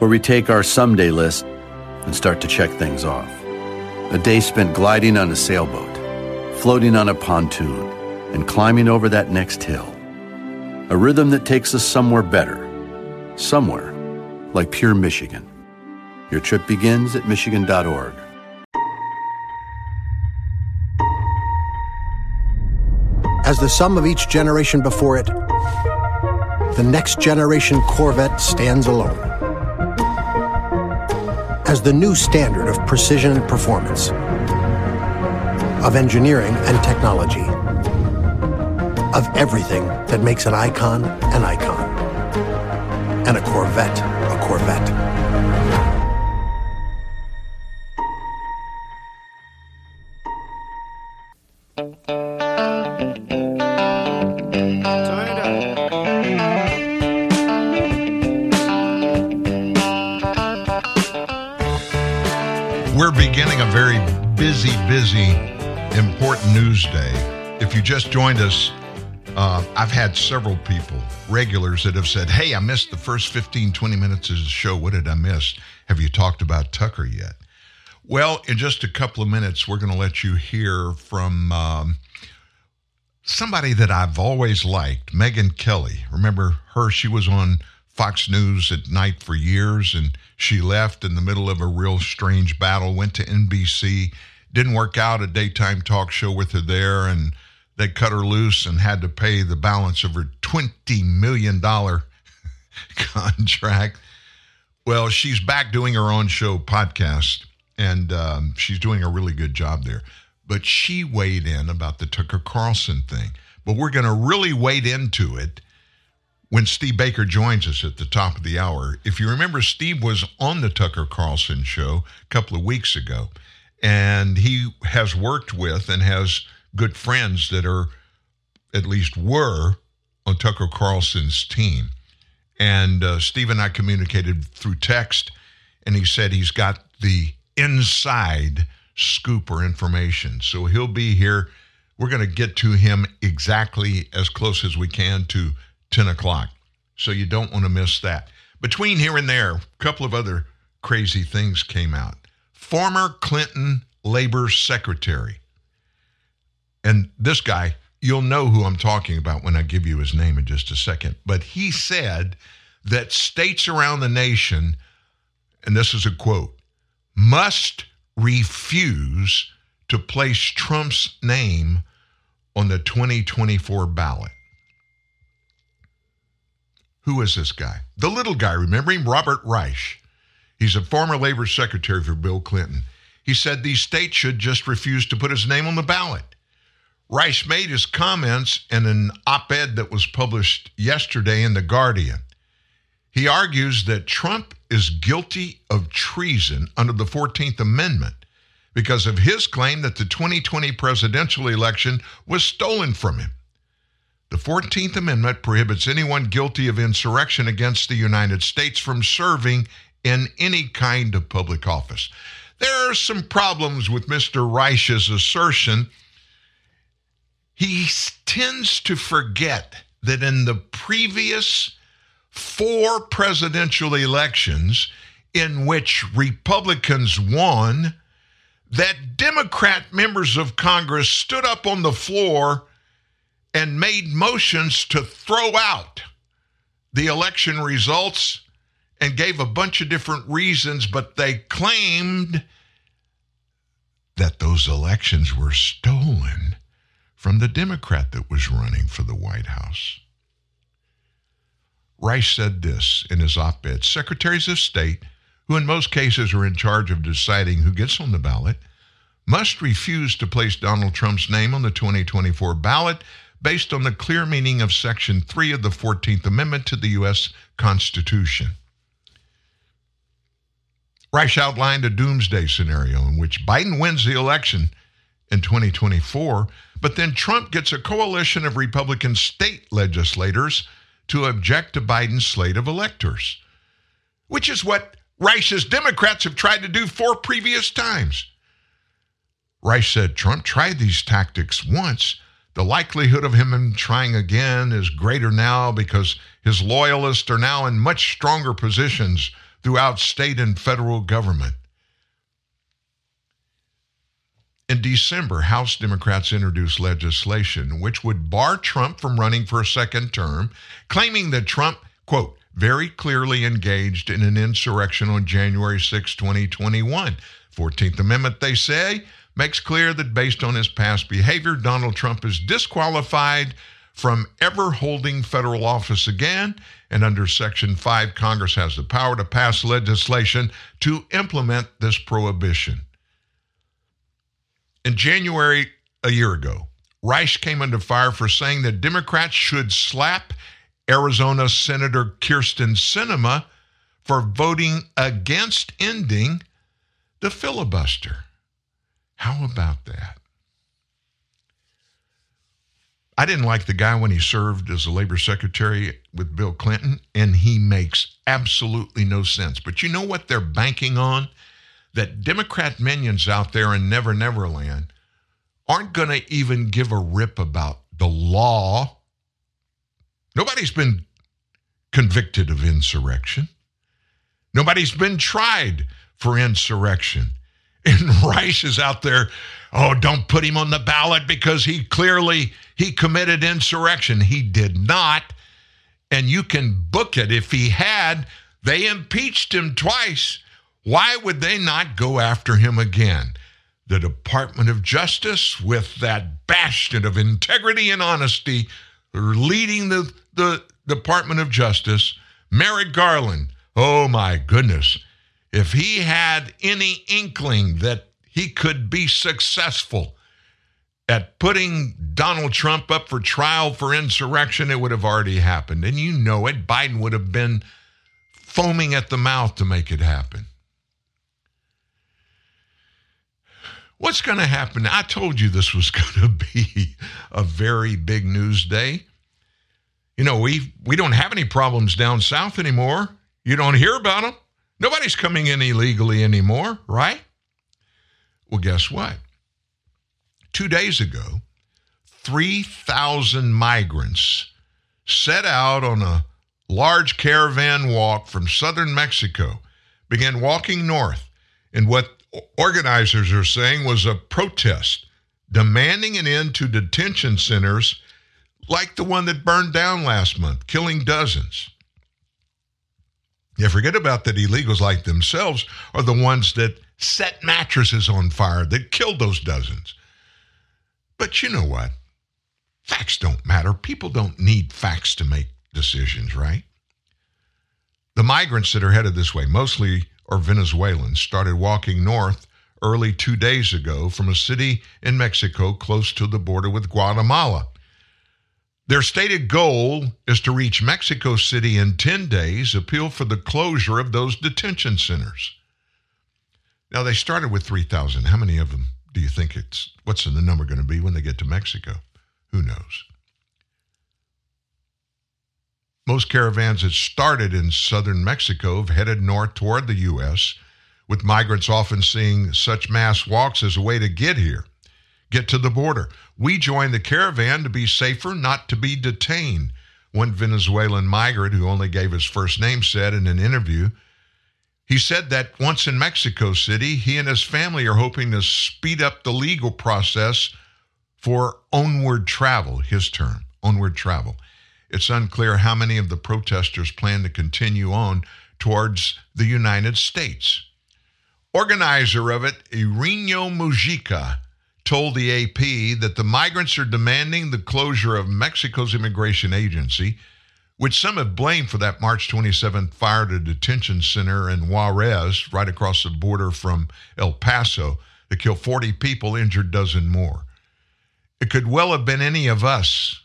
Speaker 12: where we take our someday list and start to check things off. A day spent gliding on a sailboat, floating on a pontoon, and climbing over that next hill. A rhythm that takes us somewhere better, somewhere like pure Michigan. Your trip begins at Michigan.org.
Speaker 13: As the sum of each generation before it, the next generation Corvette stands alone. As the new standard of precision and performance, of engineering and technology, of everything that makes an icon an icon, and a Corvette a Corvette.
Speaker 2: We're beginning a very busy, busy, important news day. If you just joined us, I've had several people, regulars, that have said, Hey, I missed the first 15, 20 minutes of the show. What did I miss? Have you talked about Tucker yet? Well, in just a couple of minutes, we're going to let you hear from um, somebody that I've always liked, Megyn Kelly. Remember her? She was on Fox News at night for years, and she left in the middle of a real strange battle, went to NBC, didn't work out a daytime talk show with her there, and they cut her loose and had to pay the balance of her $20 million contract. Well, she's back doing her own show podcast, and um, she's doing a really good job there. But she weighed in about the Tucker Carlson thing. But we're going to really wade into it when Steve Baker joins us at the top of the hour. If you remember, Steve was on the Tucker Carlson show a couple of weeks ago, and he has worked with and has good friends that are, at least were, on Tucker Carlson's team. And uh, Steve and I communicated through text, and he said he's got the inside scoop or information. So he'll be here. We're going to get to him exactly as close as we can to 10 o'clock. So you don't want to miss that. Between here and there, a couple of other crazy things came out. Former Clinton labor secretary. And this guy, you'll know who I'm talking about when I give you his name in just a second. But he said that states around the nation, and this is a quote, must refuse to place Trump's name on the 2024 ballot. Who is this guy? The little guy, remember him? Robert Reich. He's a former labor secretary for Bill Clinton. He said these states should just refuse to put his name on the ballot. Reich made his comments in an op ed that was published yesterday in The Guardian. He argues that Trump is guilty of treason under the 14th Amendment because of his claim that the 2020 presidential election was stolen from him. The 14th Amendment prohibits anyone guilty of insurrection against the United States from serving in any kind of public office. There are some problems with Mr. Reich's assertion. He tends to forget that in the previous four presidential elections in which Republicans won, that Democrat members of Congress stood up on the floor and made motions to throw out the election results and gave a bunch of different reasons, but they claimed that those elections were stolen from the Democrat that was running for the White House. Reich said this in his op ed Secretaries of State, who in most cases are in charge of deciding who gets on the ballot, must refuse to place Donald Trump's name on the 2024 ballot based on the clear meaning of Section 3 of the 14th Amendment to the U.S. Constitution. Reich outlined a doomsday scenario in which Biden wins the election in 2024, but then Trump gets a coalition of Republican state legislators to object to Biden's slate of electors, which is what Reich's Democrats have tried to do four previous times. Rice said Trump tried these tactics once. The likelihood of him trying again is greater now because his loyalists are now in much stronger positions throughout state and federal government. In December, House Democrats introduced legislation which would bar Trump from running for a second term, claiming that Trump, quote, very clearly engaged in an insurrection on January 6, 2021. 14th Amendment, they say, makes clear that based on his past behavior, Donald Trump is disqualified from ever holding federal office again. And under Section 5, Congress has the power to pass legislation to implement this prohibition. In January a year ago, Reich came under fire for saying that Democrats should slap Arizona Senator Kyrsten Sinema for voting against ending the filibuster. How about that? I didn't like the guy when he served as a labor secretary with Bill Clinton, and he makes absolutely no sense. But you know what they're banking on? That Democrat minions out there in Never Never Land aren't going to even give a rip about the law. Nobody's been convicted of insurrection. Nobody's been tried for insurrection. And Reich is out there, oh, don't put him on the ballot because he clearly he committed insurrection. He did not. And you can book it if he had. They impeached him twice. Why would they not go after him again? The Department of Justice, with that bastion of integrity and honesty, leading the, the Department of Justice, Merrick Garland. Oh my goodness if he had any inkling that he could be successful at putting Donald Trump up for trial for insurrection, it would have already happened. And you know it. Biden would have been foaming at the mouth to make it happen. What's going to happen? I told you this was going to be a very big news day. You know, we we don't have any problems down south anymore. You don't hear about them. Nobody's coming in illegally anymore, right? Well, guess what? Two days ago, 3,000 migrants set out on a large caravan walk from southern Mexico, began walking north in what organizers are saying was a protest demanding an end to detention centers like the one that burned down last month, killing dozens. You forget about that illegals like themselves are the ones that set mattresses on fire that killed those dozens. But you know what? Facts don't matter. People don't need facts to make decisions, right? The migrants that are headed this way, mostly are Venezuelans, started walking north early two days ago from a city in Mexico close to the border with Guatemala. Their stated goal is to reach Mexico City in 10 days, appeal for the closure of those detention centers. Now, they started with 3,000. How many of them do you think it's, what's the number going to be when they get to Mexico? Who knows? Most caravans that started in southern Mexico have headed north toward the U.S., with migrants often seeing such mass walks as a way to get here get to the border. We joined the caravan to be safer, not to be detained. One Venezuelan migrant who only gave his first name said in an interview, he said that once in Mexico City, he and his family are hoping to speed up the legal process for onward travel, his term, onward travel. It's unclear how many of the protesters plan to continue on towards the United States. Organizer of it, Irineo Mujica, told the AP that the migrants are demanding the closure of Mexico's immigration agency, which some have blamed for that March 27th fire at a detention center in Juarez, right across the border from El Paso, that killed 40 people, injured dozen more. It could well have been any of us,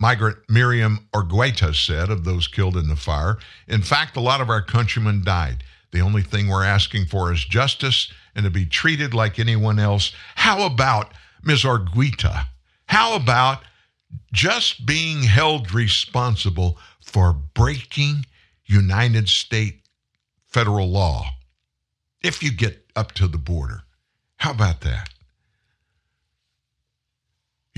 Speaker 2: migrant Miriam Argueta said of those killed in the fire. In fact, a lot of our countrymen died. The only thing we're asking for is justice and to be treated like anyone else. How about Ms. Argueta? How about just being held responsible for breaking United States federal law if you get up to the border? How about that?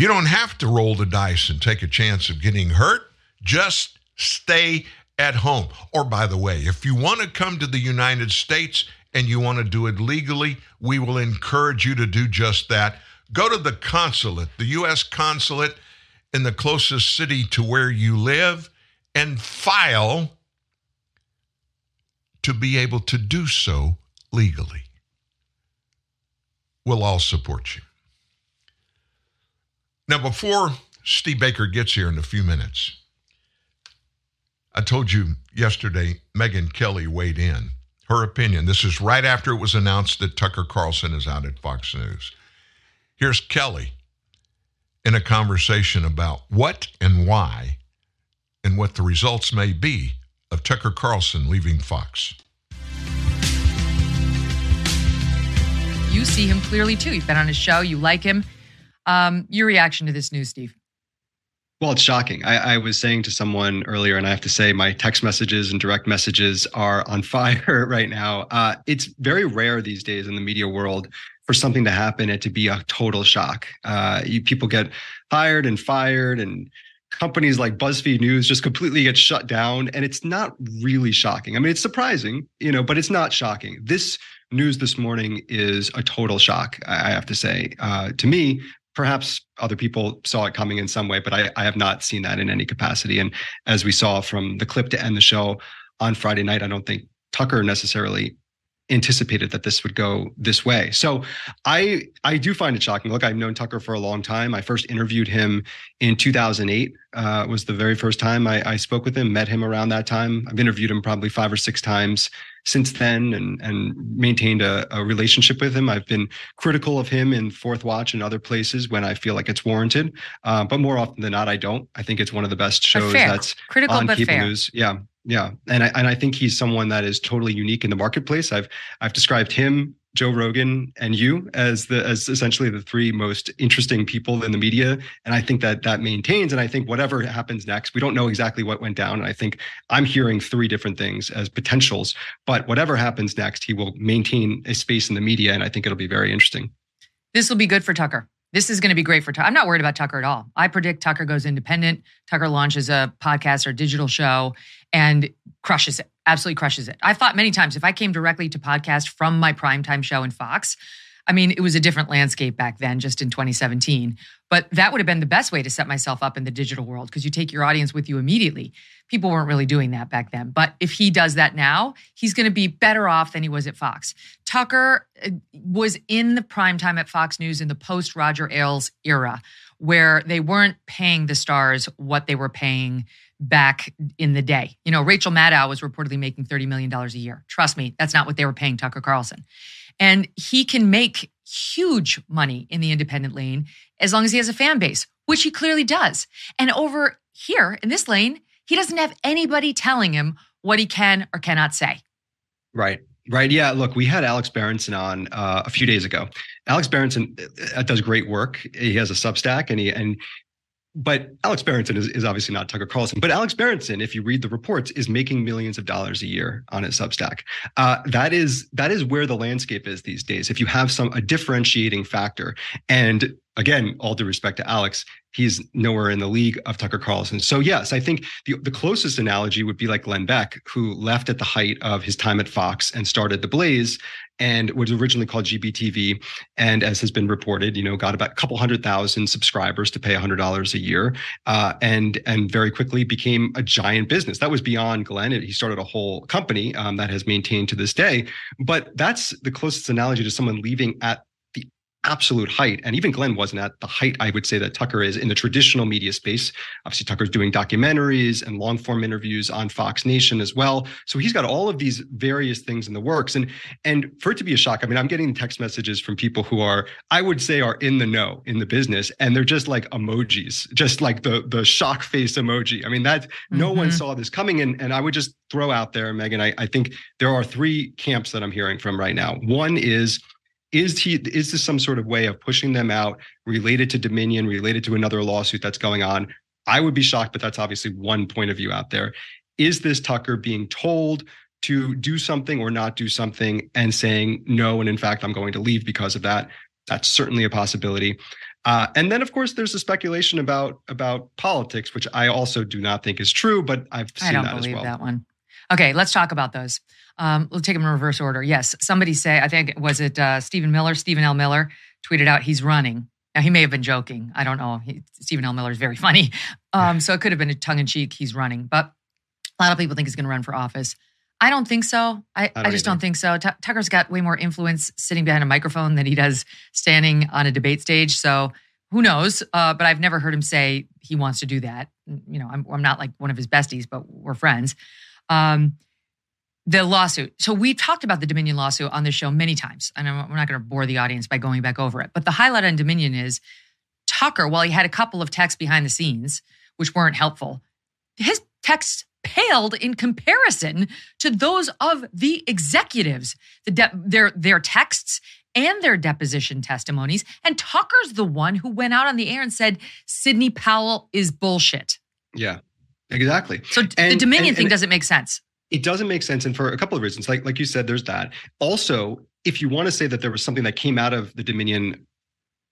Speaker 2: You don't have to roll the dice and take a chance of getting hurt. Just stay at home. Or, by the way, if you want to come to the United States and you want to do it legally, we will encourage you to do just that. Go to the consulate, the U.S. consulate in the closest city to where you live, and file to be able to do so legally. We'll all support you. Now, before Steve Baker gets here in a few minutes, I told you yesterday, Megyn Kelly weighed in. Her opinion. This is right after it was announced that Tucker Carlson is out at Fox News. Here's Kelly in a conversation about what and why and what the results may be of Tucker Carlson leaving Fox.
Speaker 14: You see him clearly too. You've been on his show, you like him. Um, your reaction to this news, Steve?
Speaker 15: Well, it's shocking. I, I, was saying to someone earlier, and I have to say, my text messages and direct messages are on fire right now. Uh, it's very rare these days in the media world for something to happen and to be a total shock. Uh, you, people get hired and fired, and companies like BuzzFeed News just completely get shut down. And it's not really shocking. I mean, it's surprising, you know, but it's not shocking. This news this morning is a total shock, I have to say. Uh, to me, perhaps other people saw it coming in some way, but I, I, have not seen that in any capacity. And as we saw from the clip to end the show on Friday night, I don't think Tucker necessarily anticipated that this would go this way. So I I do find it shocking. Look, I've known Tucker for a long time. I first interviewed him in 2008. Uh, was the very first time I, I spoke with him. Met him around that time. I've interviewed him probably five or six times since then, and and maintained a, a relationship with him. I've been critical of him in Fourth Watch and other places when I feel like it's warranted. Uh, but more often than not, I don't. I think it's one of the best shows that's
Speaker 14: critical
Speaker 15: on
Speaker 14: but
Speaker 15: cable
Speaker 14: fair.
Speaker 15: news. Yeah, yeah, and I and I think he's someone that is totally unique in the marketplace. I've I've described him, Joe Rogan, and you as the as essentially the three most interesting people in the media, and I think that that maintains. And I think whatever happens next, we don't know exactly what went down. And I think I'm hearing three different things as potentials, but whatever happens next, he will maintain a space in the media, and I think it'll be very interesting.
Speaker 14: This will be good for Tucker. This is going to be great for Tucker. I'm not worried about Tucker at all. I predict Tucker goes independent. Tucker launches a podcast or digital show and crushes it, absolutely crushes it. I've thought many times if I came directly to podcast from my primetime show in Fox, I mean, it was a different landscape back then, just in 2017. But that would have been the best way to set myself up in the digital world because you take your audience with you immediately. People weren't really doing that back then. But if he does that now, he's going to be better off than he was at Fox. Tucker uh, was in the prime time at Fox News in the post Roger Ailes era, where they weren't paying the stars what they were paying back in the day. You know, Rachel Maddow was reportedly making $30 million a year. Trust me, that's not what they were paying Tucker Carlson. And he can make huge money in the independent lane as long as he has a fan base, which he clearly does. And over here in this lane, he doesn't have anybody telling him what he can or cannot say.
Speaker 15: Right. Right. Yeah. Look, we had Alex Berenson on uh, a few days ago. Alex Berenson uh, does great work. He has a Substack, and he and but Alex Berenson is, is obviously not Tucker Carlson. But Alex Berenson, if you read the reports, is making millions of dollars a year on his Substack. Uh, that is that is where the landscape is these days. If you have some a differentiating factor, and again, all due respect to Alex, he's nowhere in the league of Tucker Carlson. So yes, I think the, the closest analogy would be like Glenn Beck, who left at the height of his time at Fox and started The Blaze and was originally called GBTV, and as has been reported, you know, got about a couple hundred thousand subscribers to pay hundred dollars a year, uh, and and very quickly became a giant business. That was beyond Glenn. He started a whole company um, that has maintained to this day. But that's the closest analogy to someone leaving at absolute height. And even Glenn wasn't at the height, I would say, that Tucker is in the traditional media space. Obviously, Tucker's doing documentaries and long form interviews on Fox Nation as well. So he's got all of these various things in the works. And and for it to be a shock, I mean, I'm getting text messages from people who are, I would say, are in the know in the business. And they're just like emojis, just like the the shock face emoji. I mean, that mm-hmm. no one mm-hmm. saw this coming. And, and I would just throw out there, Megyn, I, I think there are three camps that I'm hearing from right now. One is is he is this some sort of way of pushing them out related to dominion related to another lawsuit that's going on? I would be shocked but that's obviously one point of view out there. Is this tucker being told to do something or not do something and saying no and in fact i'm going to leave because of that that's certainly a possibility. Uh, and then of course there's a speculation about about politics which i also do not think is true but i've seen
Speaker 14: I don't
Speaker 15: that
Speaker 14: believe
Speaker 15: as well.
Speaker 14: that one okay let's talk about those um, we'll take them in reverse order. Yes, somebody say, I think, was it uh, Stephen Miller? Stephen L. Miller tweeted out he's running. Now, he may have been joking. I don't know. He, Stephen L. Miller is very funny. Um, so it could have been a tongue in cheek. He's running. But a lot of people think he's going to run for office. I don't think so. I, I, don't I just either. don't think so. T- Tucker's got way more influence sitting behind a microphone than he does standing on a debate stage. So who knows? Uh, but I've never heard him say he wants to do that. You know, I'm, I'm not like one of his besties, but we're friends. Um, the lawsuit. So we've talked about the Dominion lawsuit on this show many times, and we're not going to bore the audience by going back over it. But the highlight on Dominion is Tucker, while he had a couple of texts behind the scenes, which weren't helpful, his texts paled in comparison to those of the executives, the de- their their texts and their deposition testimonies. And Tucker's the one who went out on the air and said Sidney Powell is bullshit.
Speaker 15: Yeah, exactly.
Speaker 14: So and, the Dominion and, thing and, doesn't make sense
Speaker 15: it doesn't make sense and for a couple of reasons like like you said there's that also if you want to say that there was something that came out of the dominion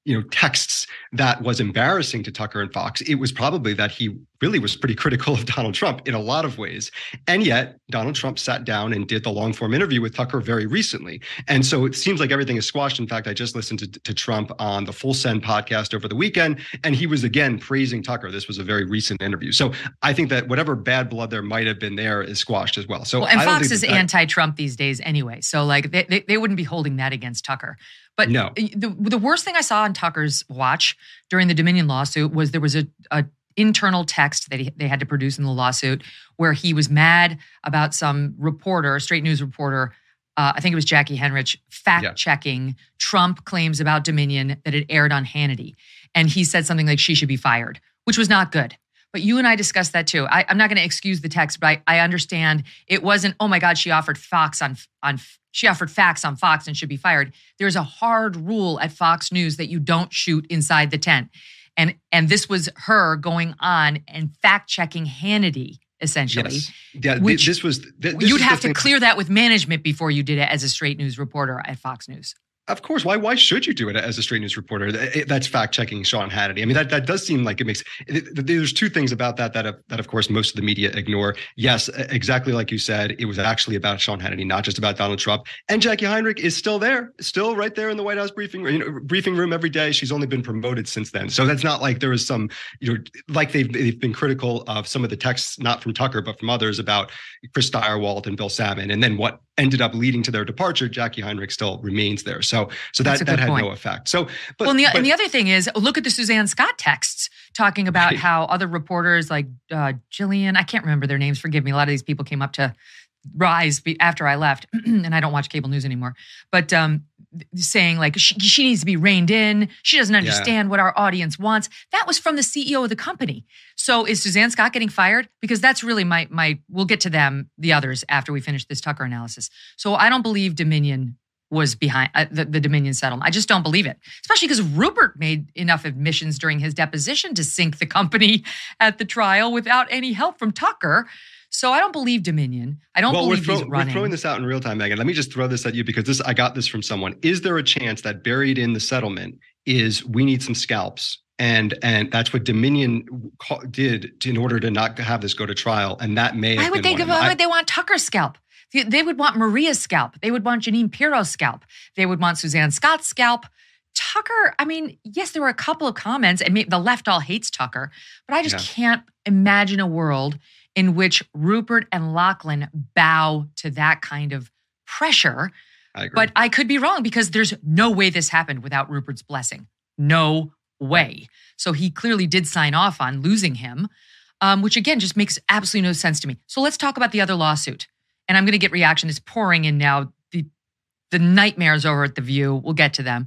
Speaker 15: you know texts that was embarrassing to Tucker and Fox it was probably that he really was pretty critical of Donald Trump in a lot of ways. And yet Donald Trump sat down and did the long form interview with Tucker very recently. And so it seems like everything is squashed. In fact I just listened to, to Trump on the Full Send podcast over the weekend and he was again praising Tucker. This was a very recent interview. So I think that whatever bad blood there might have been there is squashed as well. So
Speaker 14: well, and Fox is that, anti-Trump these days anyway. So like they, they, they wouldn't be holding that against Tucker but
Speaker 15: no.
Speaker 14: the, the worst thing I saw on Tucker's watch during the Dominion lawsuit was there was a, a internal text that he, they had to produce in the lawsuit where he was mad about some reporter, straight news reporter, uh, I think it was Jacqui Heinrich, fact checking yeah. Trump claims about Dominion that it aired on Hannity. And he said something like she should be fired, which was not good. But you and I discussed that too. I, am not going to excuse the text, but I, I, understand it wasn't, oh my God, she offered Fox on, on she offered facts on Fox and should be fired. There's a hard rule at Fox News that you don't shoot inside the tent. And and this was her going on and fact checking Hannity essentially. Yes.
Speaker 15: Yeah, which this was this
Speaker 14: you'd have to clear that with management before you did it as a straight news reporter at Fox News.
Speaker 15: Of course. Why? Why should you do it as a straight news reporter? That's fact checking Sean Hannity. I mean, that, that does seem like it makes. There's two things about that that uh, that of course most of the media ignore. Yes, exactly like you said, it was actually about Sean Hannity, not just about Donald Trump. And Jacqui Heinrich is still there, still right there in the White House briefing you know, briefing room every day. She's only been promoted since then, so that's not like there was some you know like they've they've been critical of some of the texts, not from Tucker but from others about Chris Stirewalt and Bill Sammon, and then what ended up leading to their departure, Jacqui Heinrich still remains there. So, so that that had point. no effect. So,
Speaker 14: but well, and the, but, and the, other thing is, look at the Suzanne Scott texts talking about right. how other reporters like uh, Jillian, I can't remember their names. Forgive me. A lot of these people came up to Rise after I left, and I don't watch cable news anymore. But um, saying like she, she, needs to be reined in. She doesn't understand yeah. what our audience wants. That was from the CEO of the company. So is Suzanne Scott getting fired? Because that's really my my. We'll get to them, the others, after we finish this Tucker analysis. So I don't believe Dominion was behind uh, the, the Dominion settlement. I just don't believe it, especially because Rupert made enough admissions during his deposition to sink the company at the trial without any help from Tucker. So I don't believe Dominion. I don't
Speaker 15: well,
Speaker 14: believe
Speaker 15: we're,
Speaker 14: throw,
Speaker 15: we're throwing this out in real time, Megyn. Let me just throw this at you because this I got this from someone. Is there a chance that buried in the settlement is we need some scalps? And and that's what Dominion did in order to not have this go to trial. And that may
Speaker 14: why would they
Speaker 15: give?
Speaker 14: Why would they want Tucker's scalp? They- would want Maria's scalp. They would want Jeanine Pirro's scalp. They would want Suzanne Scott's scalp. Tucker, I mean, yes, there were a couple of comments, and the left all hates Tucker, but I just
Speaker 15: Yeah.
Speaker 14: can't imagine a world in which Rupert and Lachlan bow to that kind of pressure.
Speaker 15: I agree.
Speaker 14: But I could be wrong because there's no way this happened without Rupert's blessing. No way. So he clearly did sign off on losing him, um, which again just makes absolutely no sense to me. So let's talk about the other lawsuit. And I'm going to get reaction. It's pouring in now. The the nightmares over at the View. We'll get to them.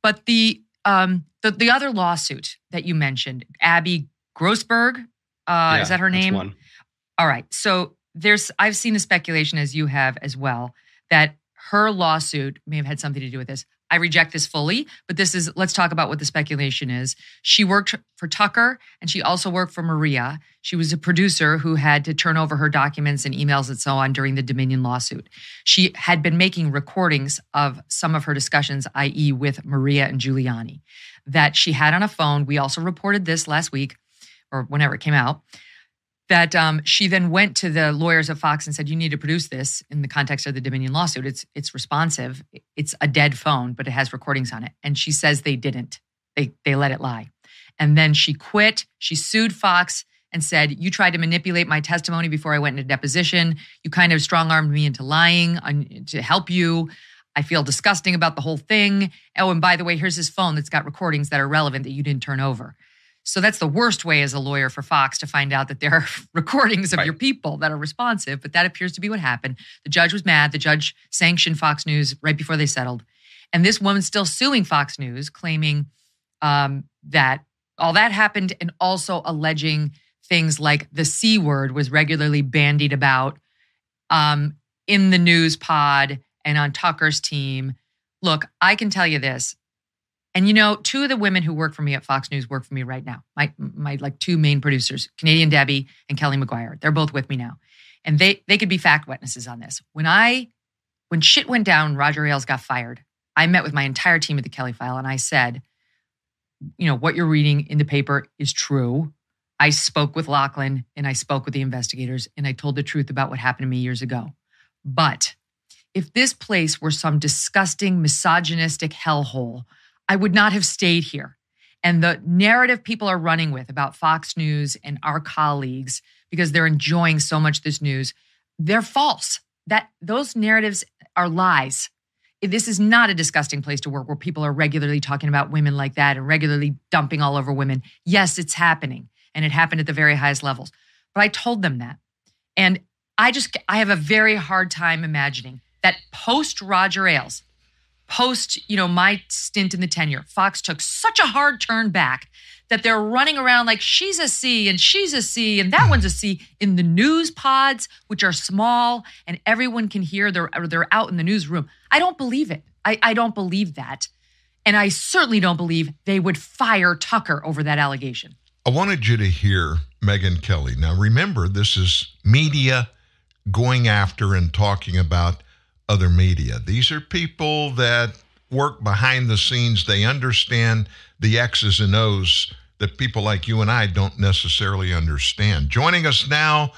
Speaker 14: But the um the the other lawsuit that you mentioned, Abby Grossberg, uh,
Speaker 15: Yeah,
Speaker 14: is that her name?
Speaker 15: one.
Speaker 14: All right. So there's I've seen the speculation as you have as well that her lawsuit may have had something to do with this. I reject this fully, but this is let's talk about what the speculation is. She worked for Tucker and she also worked for Maria. She was a producer who had to turn over her documents and emails and so on during the Dominion lawsuit. She had been making recordings of some of her discussions, i.e., with Maria and Giuliani, that she had on a phone. We also reported this last week or whenever it came out that um, she then went to the lawyers of Fox and said, "You need to produce this in the context of the Dominion lawsuit. It's it's responsive. It's a dead phone, but it has recordings on it." And she says they didn't. They they let it lie. And then she quit. She sued Fox and said, "You tried to manipulate my testimony before I went into deposition. You kind of strong armed me into lying on, to help you." I feel disgusting about the whole thing. Oh, and by the way, here's his phone that's got recordings that are relevant that you didn't turn over. So that's the worst way as a lawyer for Fox to find out that there are recordings of your people that are responsive. But that appears to be what happened. The judge was mad. The judge sanctioned Fox News right before they settled. And this woman's still suing Fox News, claiming um, that all that happened and also alleging things like the C word was regularly bandied about um, in the news pod and on Tucker's team. Look, I can tell you this. And you know, two of the women who work for me at Fox News work for me right now. My my like two main producers, Canadian Debbie and Kelly McGuire. They're both with me now. And they they could be fact witnesses on this. When I when shit went down, Roger Ailes got fired. I met with my entire team at the Kelly file and I said, you know, what you're reading in the paper is true. I spoke with Lachlan and I spoke with the investigators and I told the truth about what happened to me years ago. But if this place were some disgusting, misogynistic hellhole, I would not have stayed here. And the narrative people are running with about Fox News and our colleagues, because they're enjoying so much this news, they're false. That those narratives are lies. This is not a disgusting place to work where people are regularly talking about women like that and regularly dumping all over women. Yes, it's happening. And it happened at the very highest levels. But I told them that. And I just I have a very hard time imagining that post Roger Ailes, post, you know, my stint in the tenure, Fox took such a hard turn back that they're running around like she's a C and she's a C and that one's a C in the news pods, which are small and everyone can hear. They're they're out in the newsroom. I don't believe it. I, I don't believe that. And I certainly don't believe they would fire Tucker over that allegation.
Speaker 2: I wanted you to hear Megyn Kelly. Now, remember, this is media going after and talking about other media. These are people that work behind the scenes. They understand the X's and O's that people like you and I don't necessarily understand. Joining us now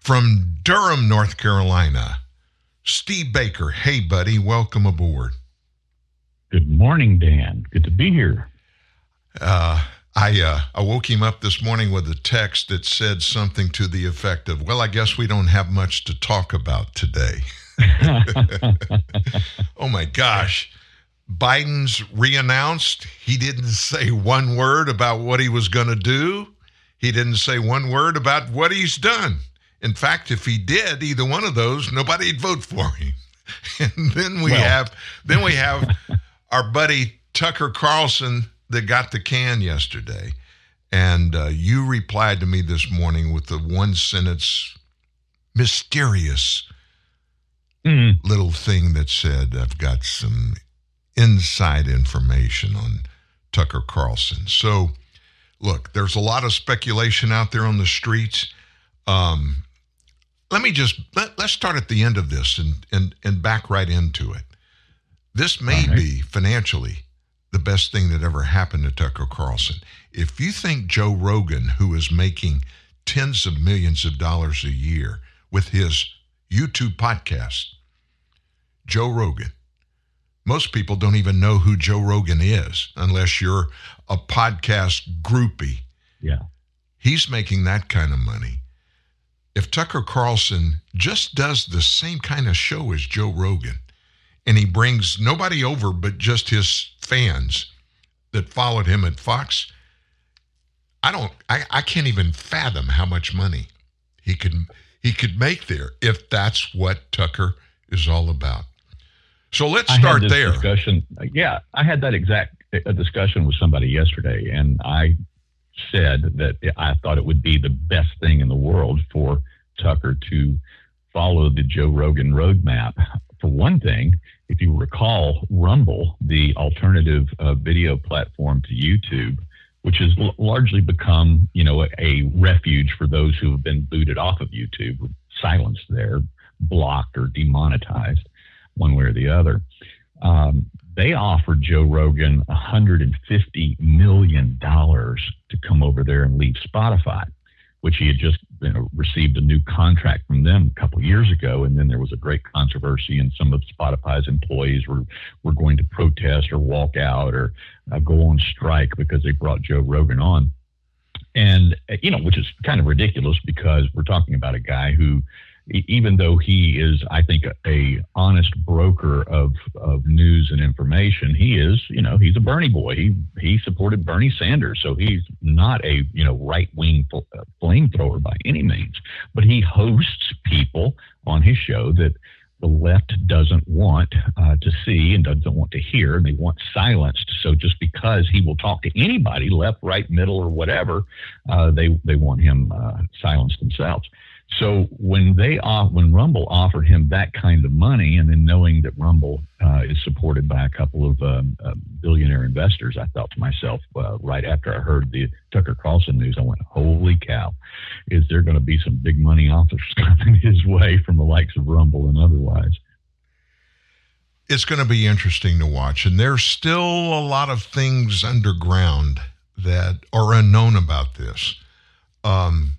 Speaker 2: from Durham, North Carolina, Steve Baker. Hey, buddy, welcome aboard.
Speaker 16: Good morning, Dan. Good to be here.
Speaker 2: Uh, I uh, I woke him up this morning with a text that said something to the effect of, "Well, I guess we don't have much to talk about today." oh my gosh. Biden's reannounced. He didn't say one word about what he was going to do. He didn't say one word about what he's done. In fact, if he did either one of those, nobody'd vote for him. And then we
Speaker 16: Well.
Speaker 2: have then we have our buddy Tucker Carlson that got the can yesterday. And uh, you replied to me this morning with the one sentence mysterious little thing that said, I've got some inside information on Tucker Carlson. So, look, there's a lot of speculation out there on the streets. Um, let me just let, let's start at the end of this and, and, and back right into it. This may be financially the best thing that ever happened to Tucker Carlson. If you think Joe Rogan, who is making tens of millions of dollars a year with his YouTube podcast. Joe Rogan. Most people don't even know who Joe Rogan is unless you're a podcast groupie.
Speaker 16: Yeah.
Speaker 2: He's making that kind of money. If Tucker Carlson just does the same kind of show as Joe Rogan and he brings nobody over but just his fans that followed him at Fox, I don't I, I can't even fathom how much money he could he could make there if that's what Tucker is all about. So let's start there.
Speaker 16: Discussion. Yeah, I had that exact discussion with somebody yesterday, and I said that I thought it would be the best thing in the world for Tucker to follow the Joe Rogan roadmap. For one thing, if you recall, Rumble, the alternative uh, video platform to YouTube, which has l- largely become, you know, a, a refuge for those who have been booted off of YouTube, silenced there, blocked or demonetized, one way or the other. Um, they offered Joe Rogan 150 million dollars to come over there and leave Spotify, which he had just you know, received a new contract from them a couple years ago, and then there was a great controversy, and some of Spotify's employees were were going to protest or walk out or uh, go on strike because they brought Joe Rogan on, and uh, you know, which is kind of ridiculous because we're talking about a guy who even though he is, I think, a, a honest broker of, of news and information, he is, you know, he's a Bernie boy. He he supported Bernie Sanders, so he's not a you know right wing fl- uh, flamethrower by any means. But he hosts people on his show that the left doesn't want uh, to see and doesn't want to hear, and they want silenced. So just because he will talk to anybody, left, right, middle, or whatever, uh, they they want him uh, silenced themselves. So when they off, when Rumble offered him that kind of money, and then knowing that Rumble uh, is supported by a couple of um, uh, billionaire investors, I thought to myself uh, right after I heard the Tucker Carlson news, I went, "Holy cow! Is there going to be some big money offers coming his way from the likes of Rumble and otherwise?"
Speaker 2: It's going to be interesting to watch, and there's still a lot of things underground that are unknown about this. Um,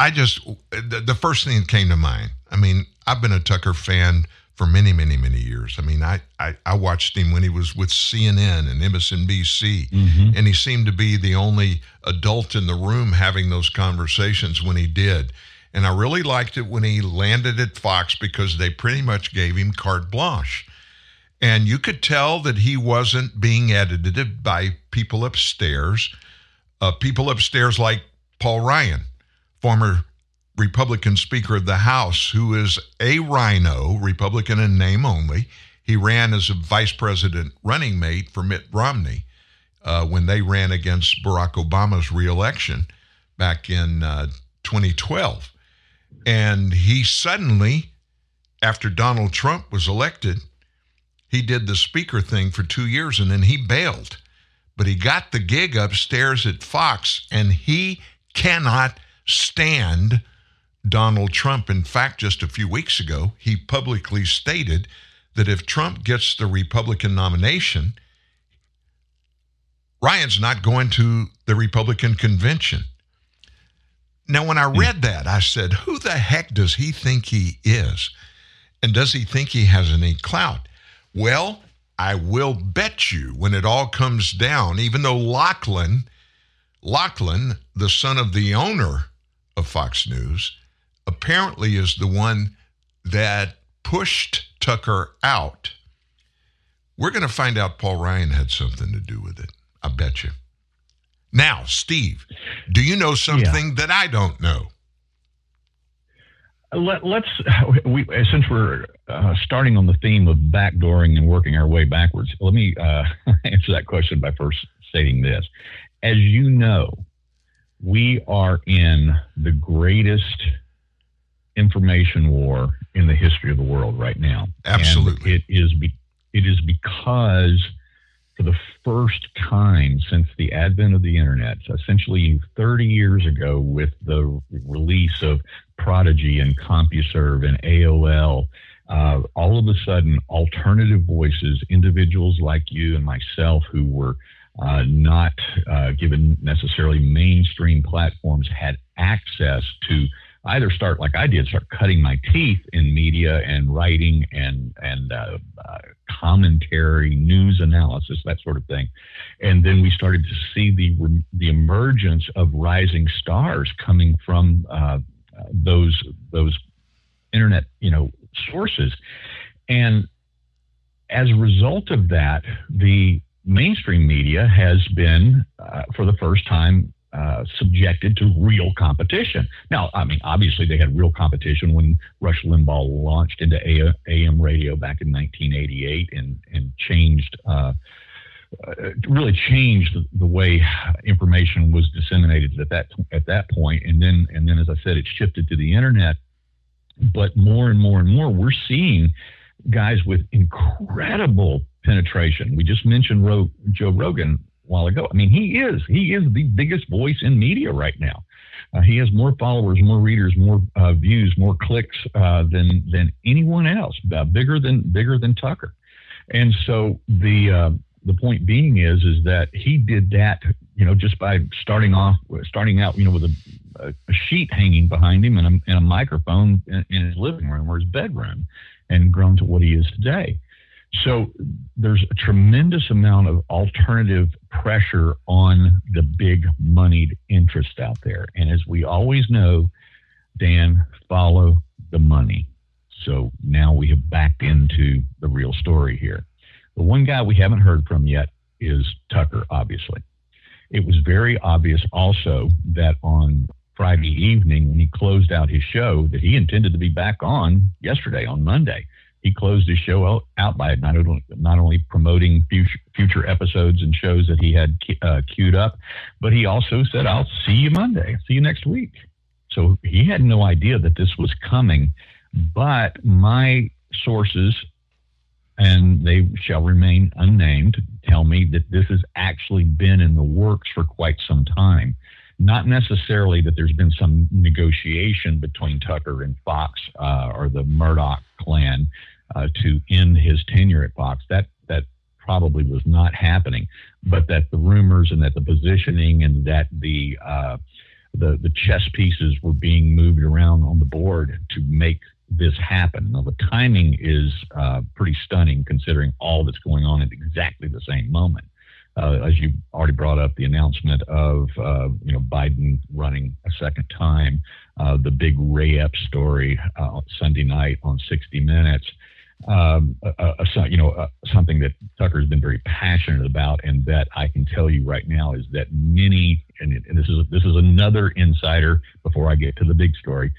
Speaker 2: I just the, the first thing that came to mind. I mean, I've been a Tucker fan for many, many, many years. I mean, I I, I watched him when he was with CNN and MSNBC,
Speaker 16: Mhm.
Speaker 2: and he seemed to be the only adult in the room having those conversations when he did. And I really liked it when he landed at Fox because they pretty much gave him carte blanche. And you could tell that he wasn't being edited by people upstairs, uh, people upstairs like Paul Ryan, former Republican Speaker of the House, who is a RINO, Republican in name only. He ran as a vice president running mate for Mitt Romney uh, when they ran against Barack Obama's reelection back in uh, 2012. And he suddenly, after Donald Trump was elected, he did the speaker thing for two years and then he bailed. But he got the gig upstairs at Fox and he cannot stand Donald Trump. In fact, just a few weeks ago, he publicly stated that if Trump gets the Republican nomination, Ryan's not going to the Republican convention. Now, when I hmm. read that, I said, who the heck does he think he is? And does he think he has any clout? Well, I will bet you when it all comes down, even though Lachlan, Lachlan, the son of the owner of Fox News, apparently is the one that pushed Tucker out. We're going to find out Paul Ryan had something to do with it. I bet you. Now, Steve, do you know something that I don't know?
Speaker 16: Let, let's we since we're uh, starting on the theme of backdooring and working our way backwards. Let me uh, answer that question by first stating this: as you know, we are in the greatest information war in the history of the world right now.
Speaker 2: Absolutely.
Speaker 16: And it is be, it is because for the first time since the advent of the internet, essentially 30 years ago, with the release of Prodigy and CompuServe and AOL, uh, all of a sudden, alternative voices, individuals like you and myself who were uh, not uh, given necessarily mainstream platforms, had access to either start like I did, start cutting my teeth in media and writing and and uh, uh, commentary, news analysis, that sort of thing, and then we started to see the the emergence of rising stars coming from uh, those those internet you know sources, and as a result of that, the mainstream media has been, uh, for the first time, uh, subjected to real competition. Now, I mean, obviously they had real competition when Rush Limbaugh launched into AM radio back in 1988 and and changed. Uh, uh, really changed the, the, way information was disseminated at that at that point, and then and then, as I said, it shifted to the internet. But more and more and more, we're seeing guys with incredible penetration. We just mentioned Ro- Joe Rogan a while ago. I mean, he is he is the biggest voice in media right now. Uh, he has more followers, more readers, more uh, views, more clicks uh, than than anyone else. Uh, bigger than bigger than Tucker. And so the uh, the point being is is that he did that, you know, just by starting off starting out, you know, with a, a sheet hanging behind him and a, and a microphone in, in his living room or his bedroom, and grown to what he is today. So there's a tremendous amount of alternative pressure on the big moneyed interest out there. And as we always know, Dan, follow the money. So now we have backed into the real story here. The one guy we haven't heard from yet is Tucker, obviously. It was very obvious also that on Friday evening, when he closed out his show, that he intended to be back on yesterday, on Monday he closed his show out by not only, not only promoting future, future episodes and shows that he had uh, queued up, but he also said, I'll see you Monday, see you next week. So he had no idea that this was coming. But my sources, and they shall remain unnamed, tell me that this has actually been in the works for quite some time. Not necessarily that there's been some negotiation between Tucker and Fox uh, or the Murdoch clan uh, to end his tenure at Fox. That that probably was not happening, but that the rumors and that the positioning and that the uh, the the chess pieces were being moved around on the board to make this happen. Now the timing is uh, pretty stunning considering all that's going on at exactly the same moment uh, as you already brought up, the announcement of uh, you know Biden running a second time, uh, the big Ray Epps story uh, Sunday night on 60 Minutes. Um, you know, something that Tucker's been very passionate about, and that I can tell you right now is that many, and, and this is this is another insider. Before I get to the big story,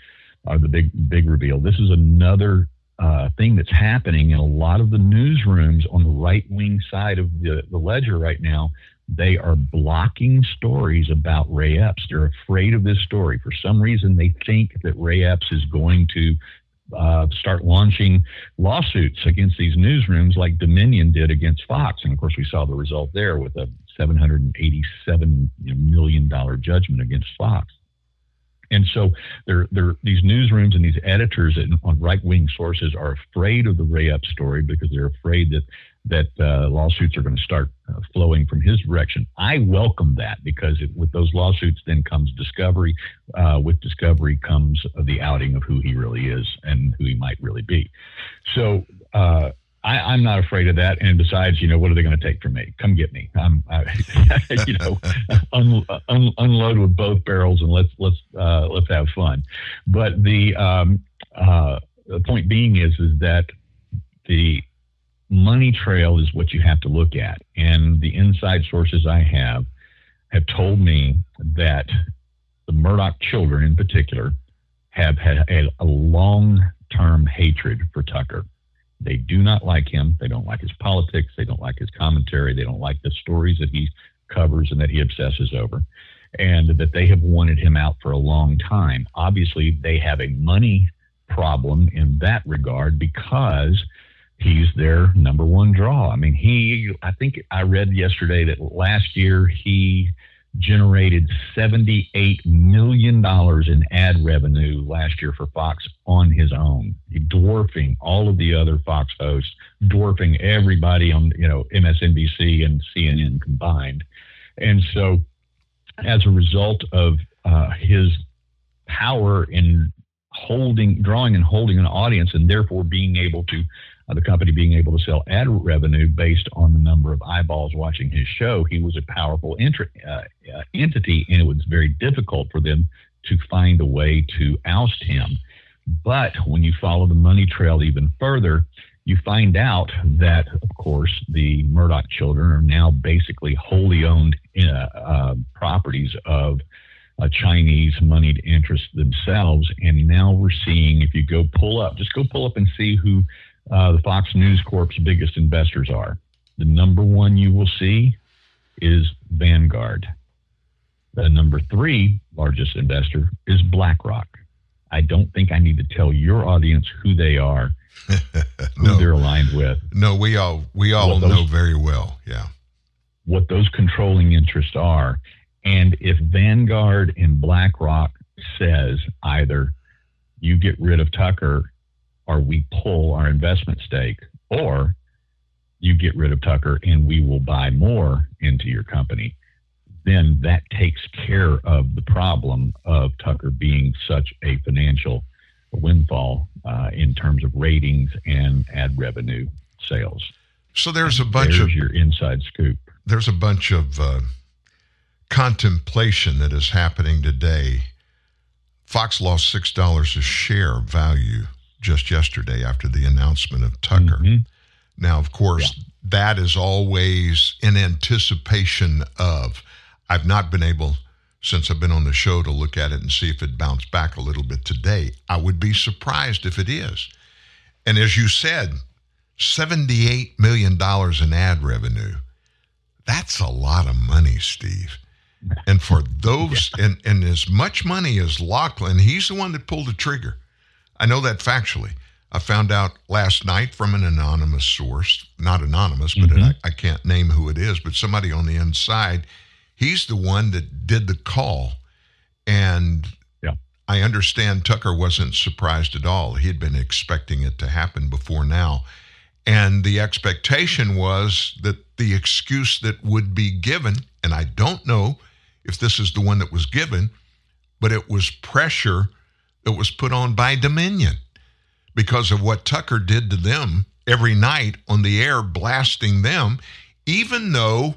Speaker 16: or the big big reveal, this is another uh, thing that's happening in a lot of the newsrooms on the right wing side of the, the ledger right now. They are blocking stories about Ray Epps. They're afraid of this story. For some reason, they think that Ray Epps is going to uh, start launching lawsuits against these newsrooms like Dominion did against Fox. And of course, we saw the result there with a $787 million judgment against Fox. And so they're, they're, these newsrooms and these editors on right wing sources are afraid of the Ray Epps story because they're afraid that that uh, lawsuits are going to start uh, flowing from his direction. I welcome that because it, with those lawsuits then comes discovery. Uh, with discovery comes the outing of who he really is and who he might really be. So uh, I, am not afraid of that. And besides, you know, what are they going to take from me? Come get me. I'm, I, you know, un, un, unload with both barrels and let's let's uh, let's have fun. But the um, uh, the point being is is that the money trail is what you have to look at, and the inside sources I have have told me that the Murdoch children, in particular, have had a long term hatred for Tucker they do not like him. They don't like his politics. They don't like his commentary. They don't like the stories that he covers and that he obsesses over. And that they have wanted him out for a long time. Obviously, they have a money problem in that regard because he's their number one draw. I mean, he, I think I read yesterday that last year he generated $78 million in ad revenue last year for Fox on his own, dwarfing all of the other Fox hosts, dwarfing everybody on, you know, MSNBC and CNN combined. And so as a result of uh, his power in holding, drawing and holding an audience, and therefore being able to, uh, the company being able to sell ad revenue based on the number of eyeballs watching his show. He was a powerful uh, uh, entity, and it was very difficult for them to find a way to oust him. But when you follow the money trail even further, you find out that, of course, the Murdoch children are now basically wholly owned uh, uh, properties of a Chinese moneyed interest themselves. And now we're seeing, if you go pull up, just go pull up and see who uh, the Fox News Corp's biggest investors are. The number one you will see is Vanguard. The number three largest investor is BlackRock. I don't think I need to tell your audience who they are, who
Speaker 2: No.
Speaker 16: they're aligned with.
Speaker 2: No, we all we all
Speaker 16: those-
Speaker 2: know very well. Yeah.
Speaker 16: what those controlling interests are. And if Vanguard and BlackRock says either you get rid of Tucker or we pull our investment stake, or you get rid of Tucker and we will buy more into your company, then that takes care of the problem of Tucker being such a financial windfall uh, in terms of ratings and ad revenue sales.
Speaker 2: So there's a bunch
Speaker 16: There's
Speaker 2: of
Speaker 16: your inside scoop.
Speaker 2: there's a bunch of uh, contemplation that is happening today. Fox lost six dollars a share value just yesterday after the announcement of Tucker. Mm-hmm. Now, of course, that is always in anticipation of. I've not been able since I've been on the show to look at it and see if it bounced back a little bit today. I would be surprised if it is. And as you said, $78 million in ad revenue. That's a lot of money, Steve. And for those, and, and as much money as Lachlan, he's the one that pulled the trigger. I know that factually. I found out last night from an anonymous source, not anonymous, but mm-hmm. I, I can't name who it is, but somebody on the inside. He's the one that did the call. And yeah. I understand Tucker wasn't surprised at all. He had been expecting it to happen before now. And the expectation was that the excuse that would be given, and I don't know if this is the one that was given, but it was pressure that was put on by Dominion because of what Tucker did to them every night on the air, blasting them, even though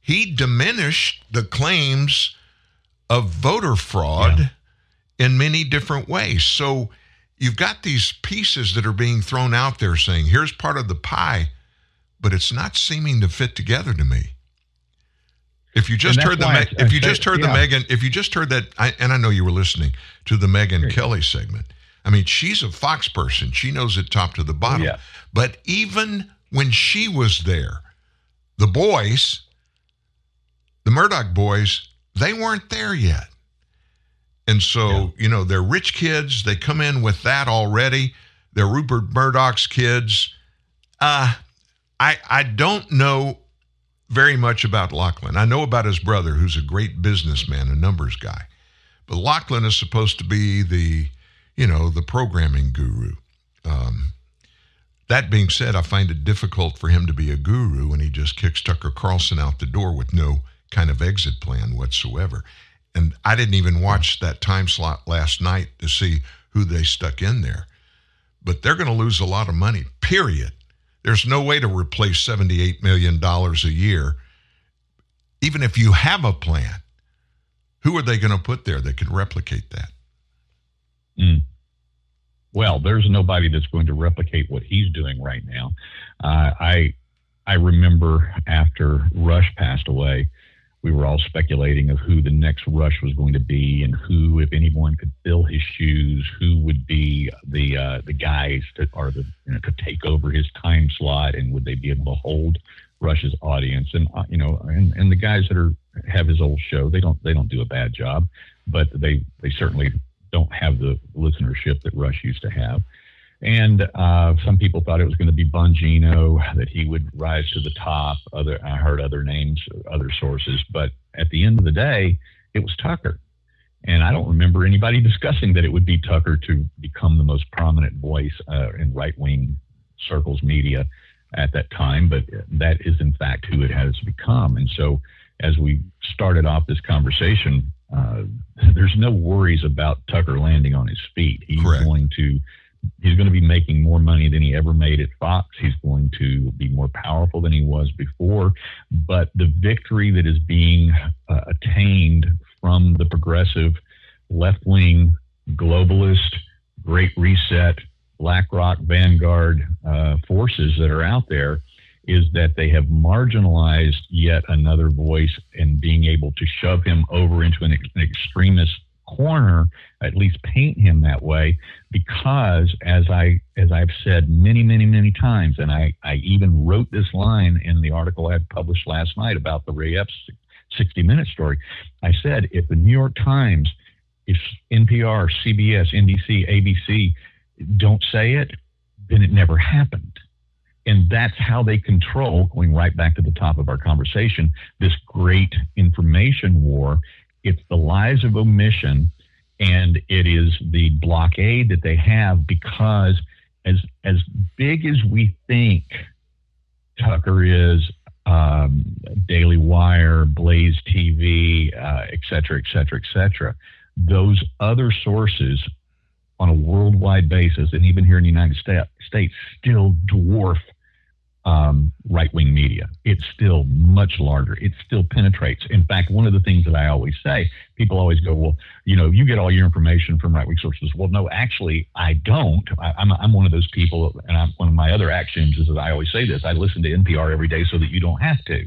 Speaker 2: he diminished the claims of voter fraud in many different ways. So you've got these pieces that are being thrown out there saying, here's part of the pie, but it's not seeming to fit together to me. If you just heard the Me- if you just heard the
Speaker 16: yeah.
Speaker 2: Megyn if you just heard that I, and I know you were listening to the Megyn Kelly segment. I mean, she's a Fox person. She knows it top to the bottom.
Speaker 16: Yeah.
Speaker 2: But even when she was there, the boys, the Murdoch boys, they weren't there yet. And so, you know, they're rich kids. They come in with that already. They're Rupert Murdoch's kids. Uh, I I don't know very much about Lachlan. I know about his brother, who's a great businessman, a numbers guy. But Lachlan is supposed to be the, you know, the programming guru. Um, that being said, I find it difficult for him to be a guru when he just kicks Tucker Carlson out the door with no kind of exit plan whatsoever. And I didn't even watch that time slot last night to see who they stuck in there. But they're going to lose a lot of money, period. There's no way to replace $78 million a year. Even if you have a plan, who are they going to put there that can replicate that?
Speaker 16: Mm. Well, there's nobody that's going to replicate what he's doing right now. Uh, I I remember after Rush passed away, we were all speculating of who the next Rush was going to be and who, if anyone, could fill his shoes, who would be the uh, the guys that are the you know, to take over his time slot, and would they be able to hold Rush's audience? And uh, you know, and, and the guys that are have his old show, they don't they don't do a bad job, but they they certainly don't have the listenership that Rush used to have. And uh, some people thought it was going to be Bongino, that he would rise to the top. Other, I heard other names, other sources, but at the end of the day, it was Tucker. And I don't remember anybody discussing that it would be Tucker to become the most prominent voice uh, in right wing circles media at that time, but that is in fact who it has become. And so, as we started off this conversation, uh, there's no worries about Tucker landing on his feet. He's
Speaker 2: Correct.
Speaker 16: going to he's going to be making more money than he ever made at Fox. He's going to be more powerful than he was before. But the victory that is being uh, attained from the progressive left wing globalist, Great Reset, BlackRock, Vanguard uh, forces that are out there is that they have marginalized yet another voice and being able to shove him over into an, ex- an extremist corner, at least paint him that way, because as I as I've said many, many, many times, and I, I even wrote this line in the article I published last night about the Ray Epps 60 minute story. I said if the New York Times, if NPR, CBS, NBC, ABC don't say it, then it never happened. And that's how they control, going right back to the top of our conversation, this great information war. It's the lies of omission and it is the blockade that they have because as as big as we think Tucker is, um, Daily Wire, Blaze TV, uh, et cetera, et cetera, et cetera, those other sources on a worldwide basis, and even here in the United States, still dwarf um, right wing media. It's still much larger. It still penetrates. In fact, one of the things that I always say, people always go, well, you know, you get all your information from right wing sources. Well, no, actually, I don't. I, I'm, I'm one of those people, and I'm, one of my other axioms is that I always say this I listen to NPR every day so that you don't have to.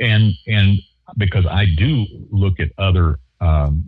Speaker 16: And, and because I do look at other um,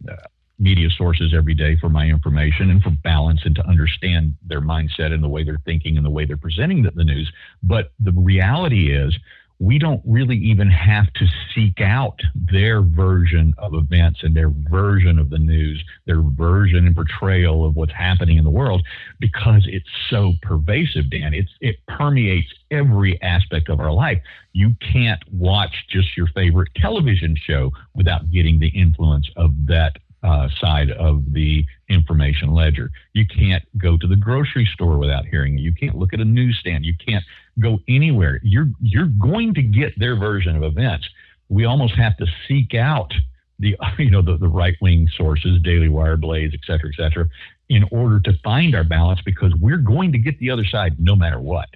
Speaker 16: media sources every day for my information and for balance and to understand their mindset and the way they're thinking and the way they're presenting the, the news. But the reality is, we don't really even have to seek out their version of events and their version of the news, their version and portrayal of what's happening in the world because it's so pervasive, Dan. It's, it permeates every aspect of our life. You can't watch just your favorite television show without getting the influence of that uh, side of the information ledger. You can't go to the grocery store without hearing it. You can't look at a newsstand. You can't go anywhere. You're you're going to get their version of events. We almost have to seek out the you know the, the right wing sources, Daily Wire, Blaze, et cetera, et cetera, in order to find our balance because we're going to get the other side no matter what.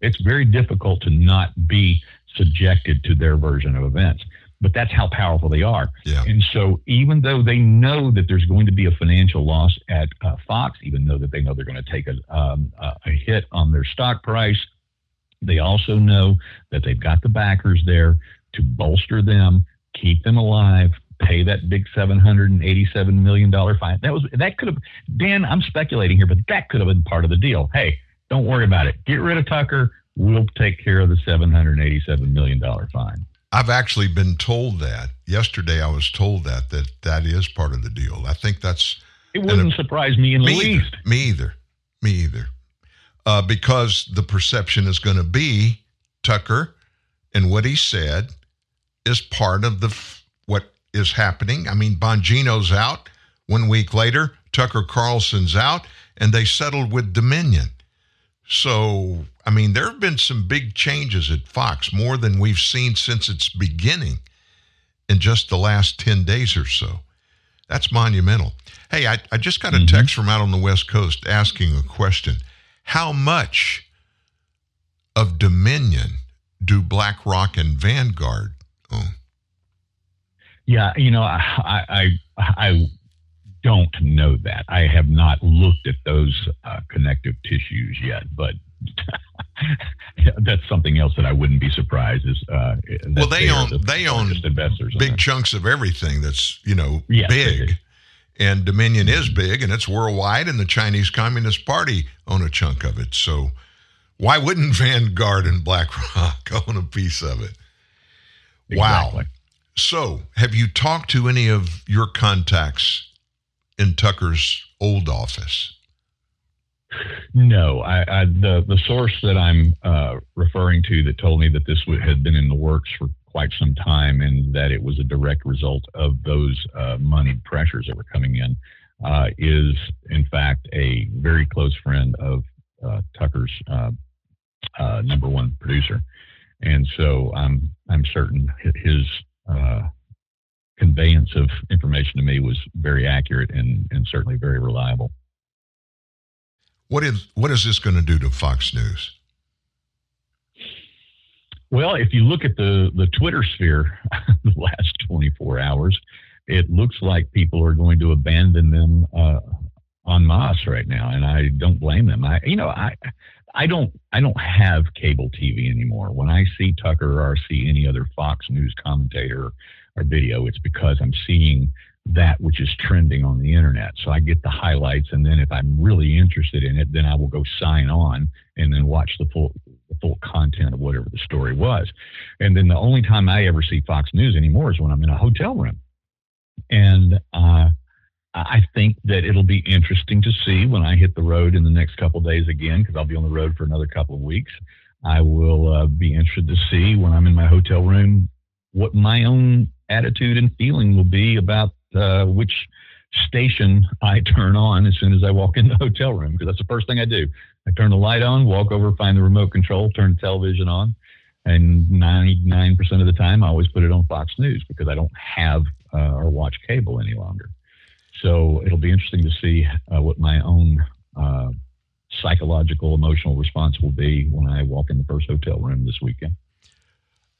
Speaker 16: It's very difficult to not be subjected to their version of events but that's how powerful they are.
Speaker 2: Yeah.
Speaker 16: And so, even though they know that there's going to be a financial loss at uh, Fox, even though that they know they're going to take a, um, a hit on their stock price, they also know that they've got the backers there to bolster them, keep them alive, pay that big seven hundred and eighty-seven million dollar fine. That was that could have Dan. I'm speculating here, but that could have been part of the deal. Hey, don't worry about it. Get rid of Tucker. We'll take care of the seven hundred eighty-seven million dollar fine.
Speaker 2: I've actually been told that. Yesterday, I was told that that that is part of the deal. I think that's.
Speaker 16: It wouldn't surprise me in the
Speaker 2: me
Speaker 16: least.
Speaker 2: Either, me either. Me either. Uh, because the perception is going to be Tucker and what he said is part of the f- what is happening. I mean, Bongino's out. One week later, Tucker Carlson's out, and they settled with Dominion. So, I mean, there have been some big changes at Fox, more than we've seen since its beginning in just the last 10 days or so. That's monumental. Hey, I, I just got a text from out on the West Coast asking a question. How much of Dominion do BlackRock and Vanguard own?
Speaker 16: Yeah, you know, I, I I don't know that. I have not looked at those uh, connective tissues yet, but that's something else that I wouldn't be surprised is. Uh,
Speaker 2: Well, they own
Speaker 16: the
Speaker 2: they own
Speaker 16: investors.
Speaker 2: big chunks of everything that's you know
Speaker 16: Yes,
Speaker 2: big, and Dominion is big and it's worldwide, and the Chinese Communist Party own a chunk of it. So why wouldn't Vanguard and BlackRock own a piece of it? Wow. So, have you talked to any of your contacts in Tucker's old office?
Speaker 16: No, I, I the the source that I'm uh, referring to that told me that this w- had been in the works for quite some time and that it was a direct result of those uh, moneyed pressures that were coming in uh, is in fact a very close friend of uh, Tucker's uh, uh, number one producer, and so I'm I'm certain his conveyance of information to me was very accurate and, and certainly very reliable.
Speaker 2: What is what is this going to do to Fox News?
Speaker 16: Well, if you look at the the Twitter sphere the last 24 hours, it looks like people are going to abandon them uh, en masse right now, and I don't blame them. I, you know, I I don't I don't have cable TV anymore. When I see Tucker or see any other Fox News commentator or video, it's because I'm seeing that which is trending on the internet. So I get the highlights, and then if I'm really interested in it, then I will go sign on and then watch the full the full content of whatever the story was. And then the only time I ever see Fox News anymore is when I'm in a hotel room, and uh, I think that it'll be interesting to see when I hit the road in the next couple days again, because I'll be on the road for another couple of weeks. I will uh, be interested to see when I'm in my hotel room what my own attitude and feeling will be about uh, which station I turn on as soon as I walk in the hotel room, because that's the first thing I do. I turn the light on, walk over, find the remote control, turn the television on, and 99% of the time I always put it on Fox News because I don't have uh, or watch cable any longer. So it'll be interesting to see uh, what my own uh, psychological, emotional response will be when I walk in the first hotel room this weekend.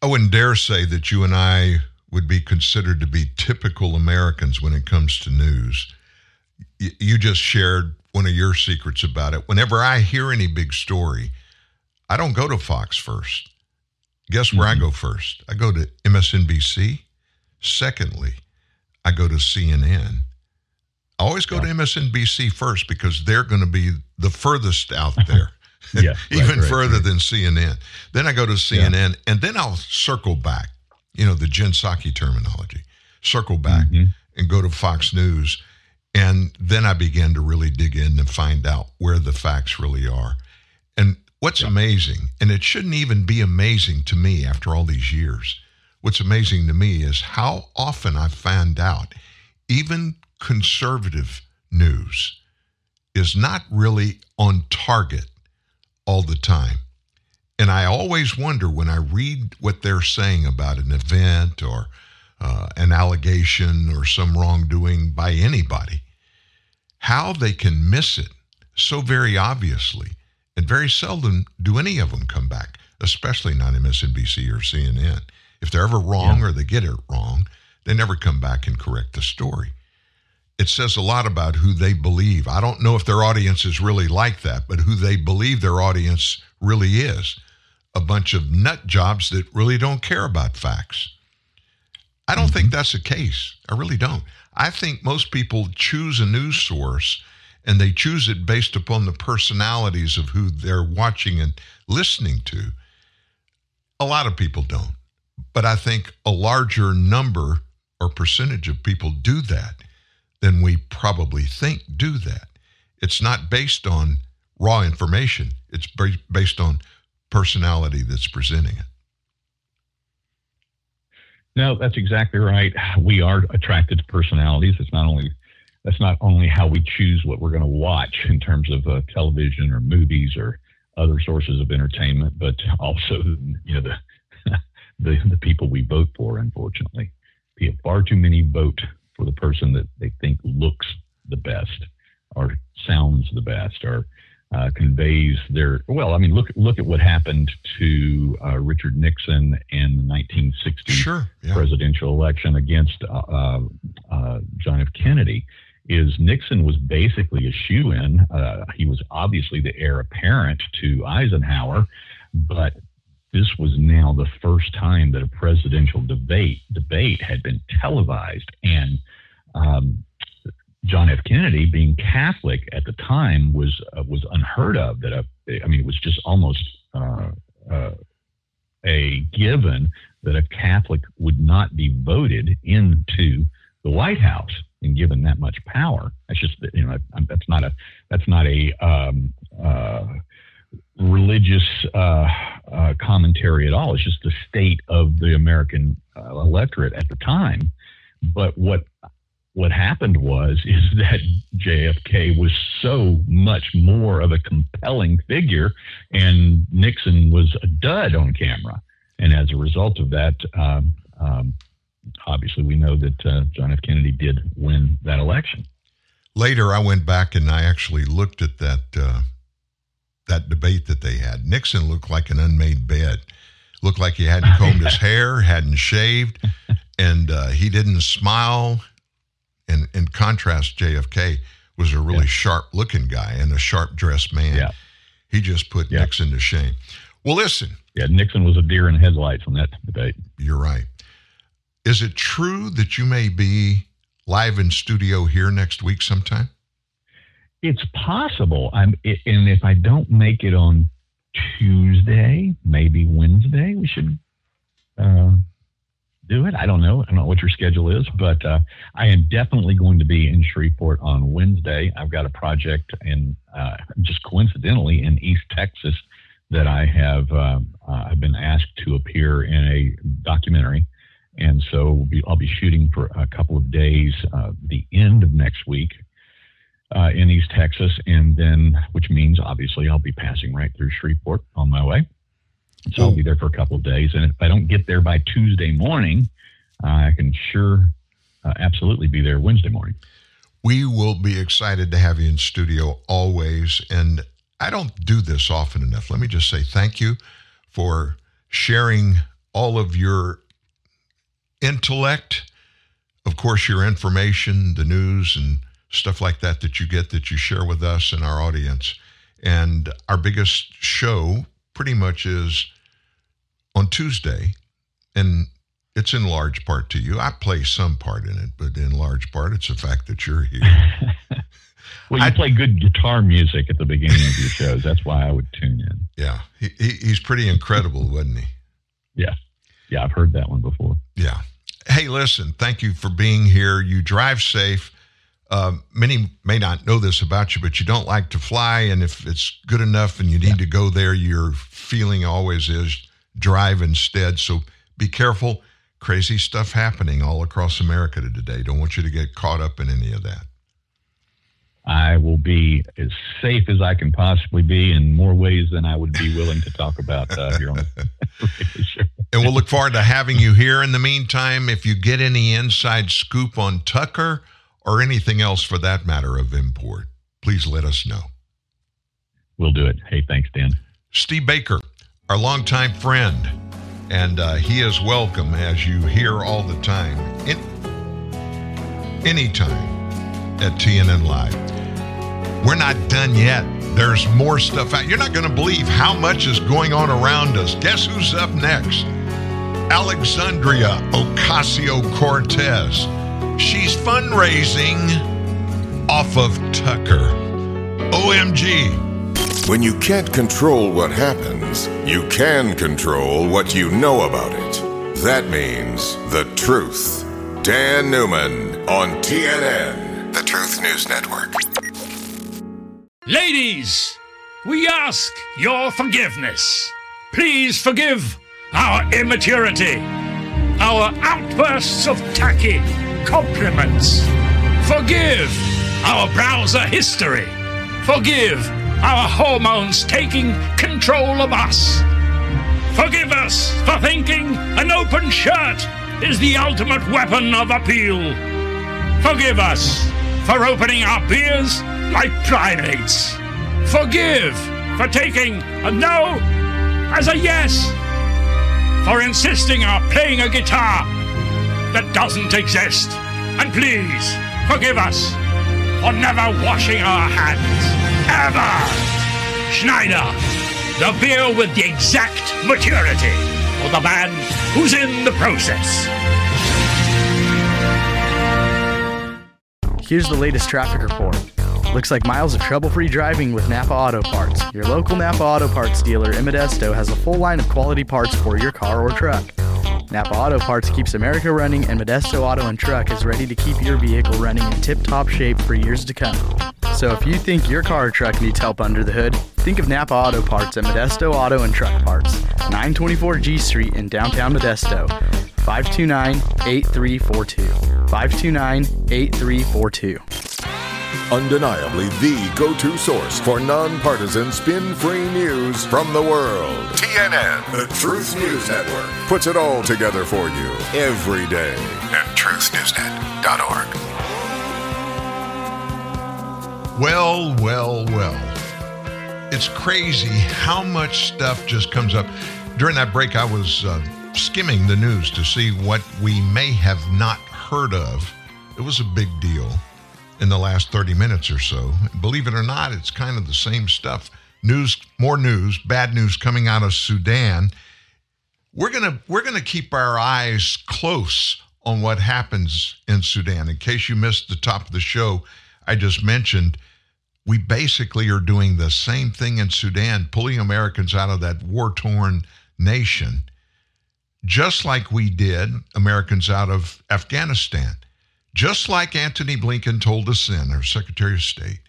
Speaker 2: I wouldn't dare say that you and I would be considered to be typical Americans when it comes to news. Y- you just shared one of your secrets about it. Whenever I hear any big story, I don't go to Fox first. Guess where mm-hmm. I go first? I go to MSNBC. Secondly, I go to CNN. I always go yeah. to MSNBC first because they're going to be the furthest out there.
Speaker 16: yeah,
Speaker 2: even
Speaker 16: right,
Speaker 2: further
Speaker 16: right.
Speaker 2: than CNN. Then I go to CNN, yeah. and then I'll circle back. You know the Jen Psaki terminology. Circle back mm-hmm. and go to Fox News, and then I began to really dig in and find out where the facts really are. And what's yeah. amazing, and it shouldn't even be amazing to me after all these years. What's amazing to me is how often I find out, even conservative news is not really on target all the time. And I always wonder when I read what they're saying about an event or uh, an allegation or some wrongdoing by anybody, how they can miss it so very obviously. And very seldom do any of them come back, especially not MSNBC or CNN. If they're ever wrong yeah. or they get it wrong, they never come back and correct the story it says a lot about who they believe. I don't know if their audience is really like that, but who they believe their audience really is. A bunch of nut jobs that really don't care about facts. I don't mm-hmm. think that's the case. I really don't. I think most people choose a news source and they choose it based upon the personalities of who they're watching and listening to. A lot of people don't. But I think a larger number or percentage of people do that than we probably think do that. It's not based on raw information, it's based on personality that's presenting it.
Speaker 16: No, that's exactly right. We are attracted to personalities. It's not only that's not only how we choose what we're going to watch in terms of uh, television or movies or other sources of entertainment, but also you know the the, the people we vote for. Unfortunately, far too many vote for the person that they think looks the best or sounds the best or uh, conveys their well. I mean, look look at what happened to uh, Richard Nixon in the 1960
Speaker 2: sure, yeah.
Speaker 16: presidential election against uh, uh, uh, John F. Kennedy. Is Nixon was basically a shoe in. Uh, he was obviously the heir apparent to Eisenhower, but this was now the first time that a presidential debate debate had been televised, and um, John F. Kennedy, being Catholic at the time, was uh, was unheard of. That a, I mean, it was just almost uh, uh, a given that a Catholic would not be voted into the White House and given that much power. That's just you know that's not a that's not a um, uh, religious uh, uh, commentary at all. It's just the state of the American electorate at the time. But what what happened was is that JFK was so much more of a compelling figure, and Nixon was a dud on camera. And as a result of that, um, um, obviously we know that uh, John F. Kennedy did win that election.
Speaker 2: Later, I went back and I actually looked at that uh, that debate that they had. Nixon looked like an unmade bed. Looked like he hadn't combed his hair, hadn't shaved, and uh, he didn't smile. And in contrast, JFK was a really sharp-looking guy and a sharp-dressed man.
Speaker 16: Yeah.
Speaker 2: He just put Nixon to shame. Well, listen,
Speaker 16: Yeah, Nixon was a deer in headlights on that debate.
Speaker 2: you're right. Is it true that you may be live in studio here next week sometime?
Speaker 16: It's possible. I'm, and if I don't make it on Tuesday, maybe Wednesday, we should uh, do it. I don't know. I don't know what your schedule is, but uh, I am definitely going to be in Shreveport on Wednesday. I've got a project in uh, just coincidentally in East Texas that I have um, uh, I've been asked to appear in a documentary, and so we'll be, I'll be shooting for a couple of days, uh, the end of next week uh, in East Texas, and then which means obviously I'll be passing right through Shreveport on my way. So I'll be there for a couple of days, and if I don't get there by Tuesday morning, uh, I can sure uh, absolutely be there Wednesday morning.
Speaker 2: We will be excited to have you in studio always. And I don't do this often enough. Let me just say thank you for sharing all of your intellect, of course, your information, the news, and stuff like that that you get that you share with us and our audience. And our biggest show pretty much is on Tuesday. And it's in large part to you. I play some part in it, but in large part, it's the fact that you're here.
Speaker 16: Well, you play good guitar music at the beginning of your shows. That's why I would tune in.
Speaker 2: Yeah, he, he, he's pretty incredible, wasn't he?
Speaker 16: Yeah, yeah, I've heard that one before.
Speaker 2: Yeah. Hey, listen, thank you for being here. You drive safe. Um, many may not know this about you, but you don't like to fly. And if it's good enough and you need to go there, your feeling always is drive instead. So be careful. Crazy stuff happening all across America today. Don't want you to get caught up in any of that.
Speaker 16: I will be as safe as I can possibly be in more ways than I would be willing to talk about uh, here on the show.
Speaker 2: And we'll look forward to having you here. In the meantime, if you get any inside scoop on Tucker or anything else for that matter of import, please let us know.
Speaker 16: We'll do it. Hey, thanks, Dan.
Speaker 2: Steve Baker, our longtime friend, and uh, he is welcome as you hear all the time, in, anytime at TNN Live. We're not done yet. There's more stuff out. You're not going to believe how much is going on around us. Guess who's up next? Alexandria Ocasio Cortez. She's fundraising off of Tucker. OMG.
Speaker 1: When you can't control what happens, you can control what you know about it. That means the truth. Dan Newman on TNN, the Truth News Network.
Speaker 17: Ladies, we ask your forgiveness. Please forgive our immaturity, our outbursts of tacky compliments. Forgive our browser history. Forgive our hormones taking control of us. Forgive us for thinking an open shirt is the ultimate weapon of appeal. Forgive us for opening our beers like primates. Forgive for taking a no as a yes. For insisting on playing a guitar that doesn't exist. And please forgive us for never washing our hands. Ever. Schneider, the beer with the exact maturity for the man who's in the process.
Speaker 18: Here's the latest traffic report. Looks like miles of trouble free driving with Napa Auto Parts. Your local Napa Auto Parts dealer in Modesto has a full line of quality parts for your car or truck. Napa Auto Parts keeps America running, and Modesto Auto and Truck is ready to keep your vehicle running in tip top shape for years to come. So if you think your car or truck needs help under the hood, think of Napa Auto Parts at Modesto Auto and Truck Parts, 924 G Street in downtown Modesto. 529 8342. 529 8342.
Speaker 1: Undeniably the go to source for nonpartisan, spin free news from the world. TNN, the Truth News Network, puts it all together for you every day at truthnewsnet.org.
Speaker 2: Well, well, well. It's crazy how much stuff just comes up. During that break, I was uh, skimming the news to see what we may have not heard of. It was a big deal in the last 30 minutes or so. Believe it or not, it's kind of the same stuff. News, more news, bad news coming out of Sudan. We're going to we're going to keep our eyes close on what happens in Sudan. In case you missed the top of the show, I just mentioned we basically are doing the same thing in Sudan, pulling Americans out of that war-torn nation, just like we did Americans out of Afghanistan. Just like Antony Blinken told us then, our Secretary of State,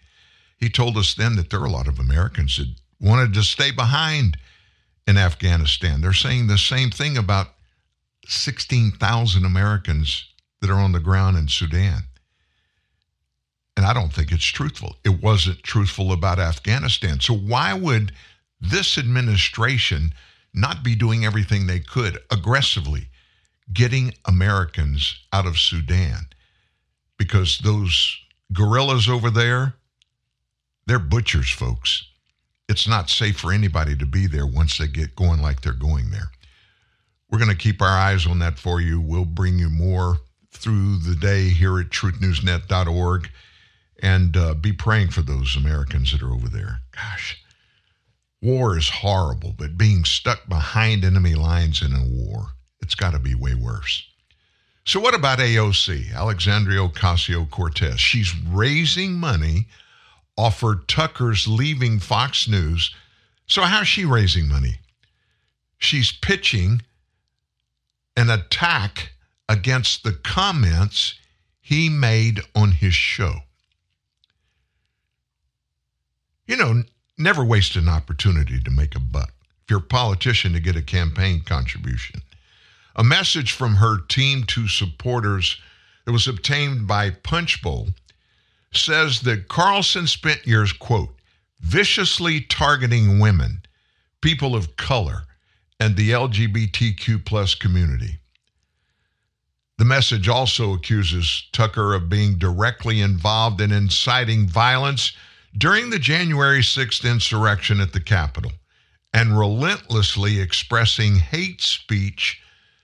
Speaker 2: he told us then that there are a lot of Americans that wanted to stay behind in Afghanistan. They're saying the same thing about 16,000 Americans that are on the ground in Sudan. And I don't think it's truthful. It wasn't truthful about Afghanistan. So why would this administration not be doing everything they could aggressively getting Americans out of Sudan? Because those guerrillas over there, they're butchers, folks. It's not safe for anybody to be there once they get going like they're going there. We're going to keep our eyes on that for you. We'll bring you more through the day here at truthnewsnet.org and uh, be praying for those Americans that are over there. Gosh, war is horrible, but being stuck behind enemy lines in a war, it's got to be way worse. So, what about AOC, Alexandria Ocasio Cortez? She's raising money off her Tucker's leaving Fox News. So, how's she raising money? She's pitching an attack against the comments he made on his show. You know, never waste an opportunity to make a buck. If you're a politician, to get a campaign contribution. A message from her team to supporters that was obtained by Punchbowl says that Carlson spent years, quote, viciously targeting women, people of color, and the LGBTQ plus community. The message also accuses Tucker of being directly involved in inciting violence during the January 6th insurrection at the Capitol and relentlessly expressing hate speech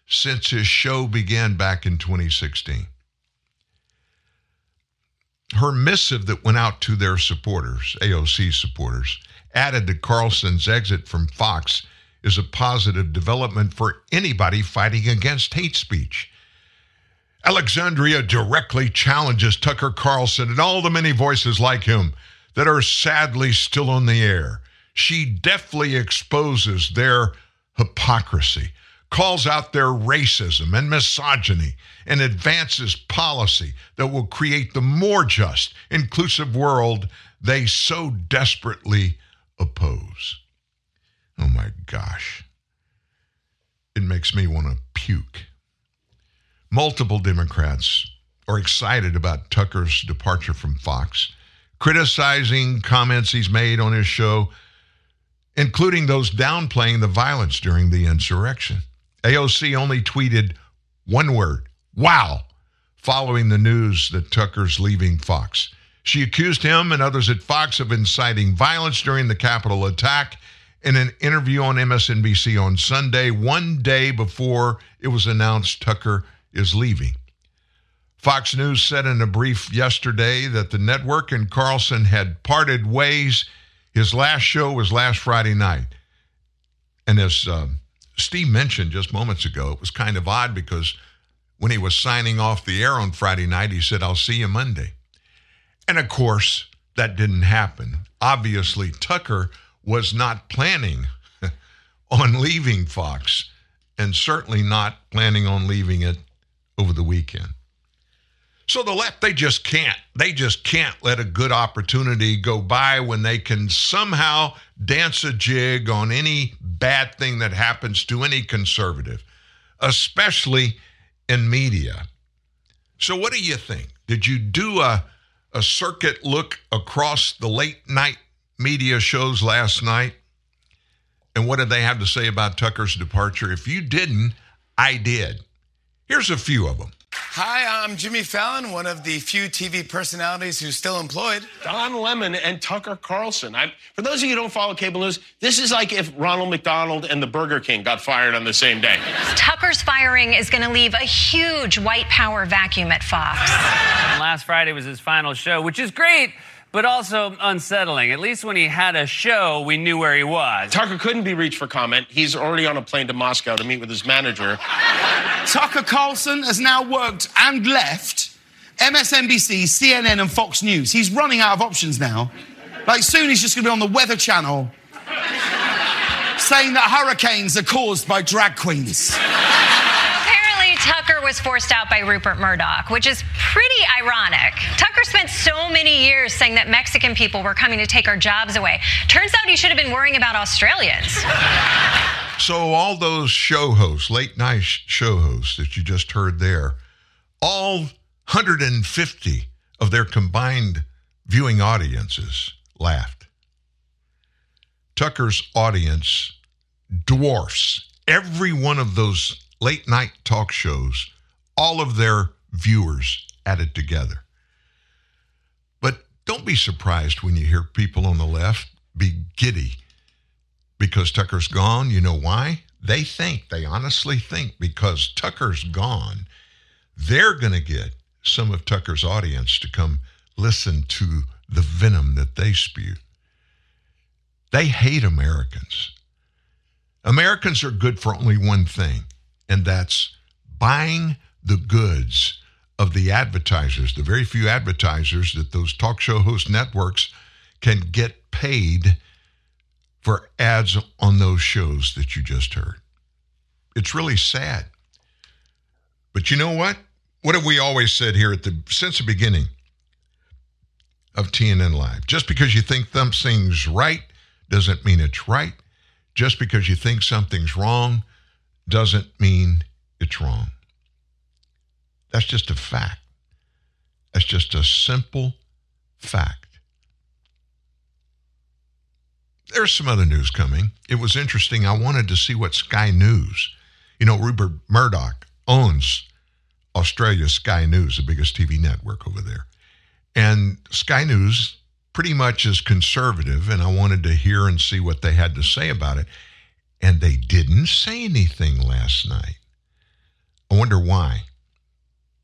Speaker 2: since his show began back in 2016. Her missive that went out to their supporters, AOC supporters, added to Carlson's exit from Fox is a positive development for anybody fighting against hate speech. Alexandria directly challenges Tucker Carlson and all the many voices like him that are sadly still on the air. She deftly exposes their hypocrisy, calls out their racism and misogyny, and advances policy that will create the more just, inclusive world they so desperately oppose. Oh my gosh. It makes me want to puke. Multiple Democrats are excited about Tucker's departure from Fox, criticizing comments he's made on his show, including those downplaying the violence during the insurrection. AOC only tweeted one word, wow, following the news that Tucker's leaving Fox. She accused him and others at Fox of inciting violence during the Capitol attack in an interview on MSNBC on Sunday, one day before it was announced Tucker is leaving. Fox News said in a brief yesterday that the network and Carlson had parted ways. His last show was last Friday night. And as uh, Steve mentioned just moments ago, it was kind of odd because when he was signing off the air on Friday night, he said, I'll see you Monday. And of course, that didn't happen. Obviously, Tucker was not planning on leaving Fox and certainly not planning on leaving it over the weekend. So the left, they just can't. They just can't let a good opportunity go by when they can somehow dance a jig on any bad thing that happens to any conservative, especially in media. So what do you think? Did you do a a circuit look across the late night media shows last night. And what did they have to say about Tucker's departure? If you didn't, I did. Here's a few of them.
Speaker 19: Hi, I'm Jimmy Fallon, one of the few TV personalities who's still employed.
Speaker 20: Don Lemon and Tucker Carlson. I'm, for those of you who don't follow cable news, this is like if Ronald McDonald and the Burger King got fired on the same day.
Speaker 21: Tucker's firing is going to leave a huge white power vacuum at Fox.
Speaker 22: And last Friday was his final show, which is great, but also unsettling. At least when he had a show, we knew where he was.
Speaker 20: Tucker couldn't be reached for comment. He's already on a plane to Moscow to meet with his manager.
Speaker 19: Tucker Carlson has now worked and left MSNBC, CNN, and Fox News. He's running out of options now. Like, soon he's just going to be on the Weather Channel saying that hurricanes are caused by drag queens.
Speaker 21: Tucker was forced out by Rupert Murdoch, which is pretty ironic. Tucker spent so many years saying that Mexican people were coming to take our jobs away. Turns out he should have been worrying about Australians.
Speaker 2: So, all those show hosts, late night show hosts that you just heard there, all 150 of their combined viewing audiences laughed. Tucker's audience dwarfs every one of those late night talk shows, all of their viewers added together. But don't be surprised when you hear people on the left be giddy because Tucker's gone. You know why? They think, they honestly think because Tucker's gone, they're going to get some of Tucker's audience to come listen to the venom that they spew. They hate Americans. Americans are good for only one thing, and that's buying the goods of the advertisers, the very few advertisers that those talk show host networks can get paid for ads on those shows that you just heard. It's really sad. But you know what? What have we always said here at the since the beginning of TNN Live? Just because you think something's right doesn't mean it's right. Just because you think something's wrong doesn't mean it's wrong. That's just a fact. That's just a simple fact. There's some other news coming. It was interesting. I wanted to see what Sky News, you know, Rupert Murdoch owns Australia's Sky News, the biggest TV network over there. And Sky News pretty much is conservative, and I wanted to hear and see what they had to say about it. And they didn't say anything last night. I wonder why.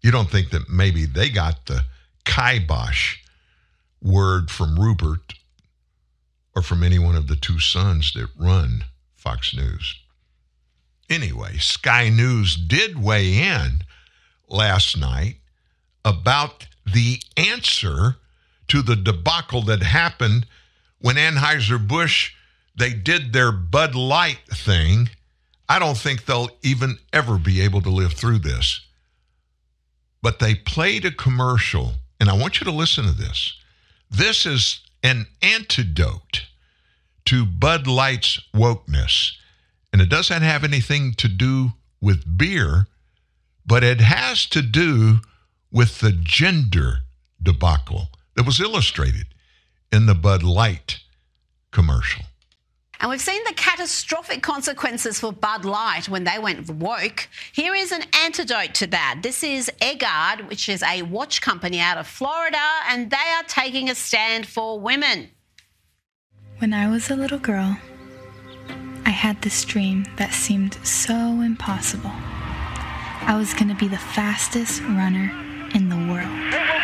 Speaker 2: You don't think that maybe they got the kibosh word from Rupert or from any one of the two sons that run Fox News. Anyway, Sky News did weigh in last night about the answer to the debacle that happened when Anheuser-Busch they did their Bud Light thing. I don't think they'll even ever be able to live through this. But they played a commercial, and I want you to listen to this. This is an antidote to Bud Light's wokeness. And it doesn't have anything to do with beer, but it has to do with the gender debacle that was illustrated in the Bud Light commercial.
Speaker 23: And we've seen the catastrophic consequences for Bud Light when they went woke. Here is an antidote to that. This is Egard, which is a watch company out of Florida, and they are taking a stand for women.
Speaker 24: When I was a little girl, I had this dream that seemed so impossible. I was going to be the fastest runner in the world.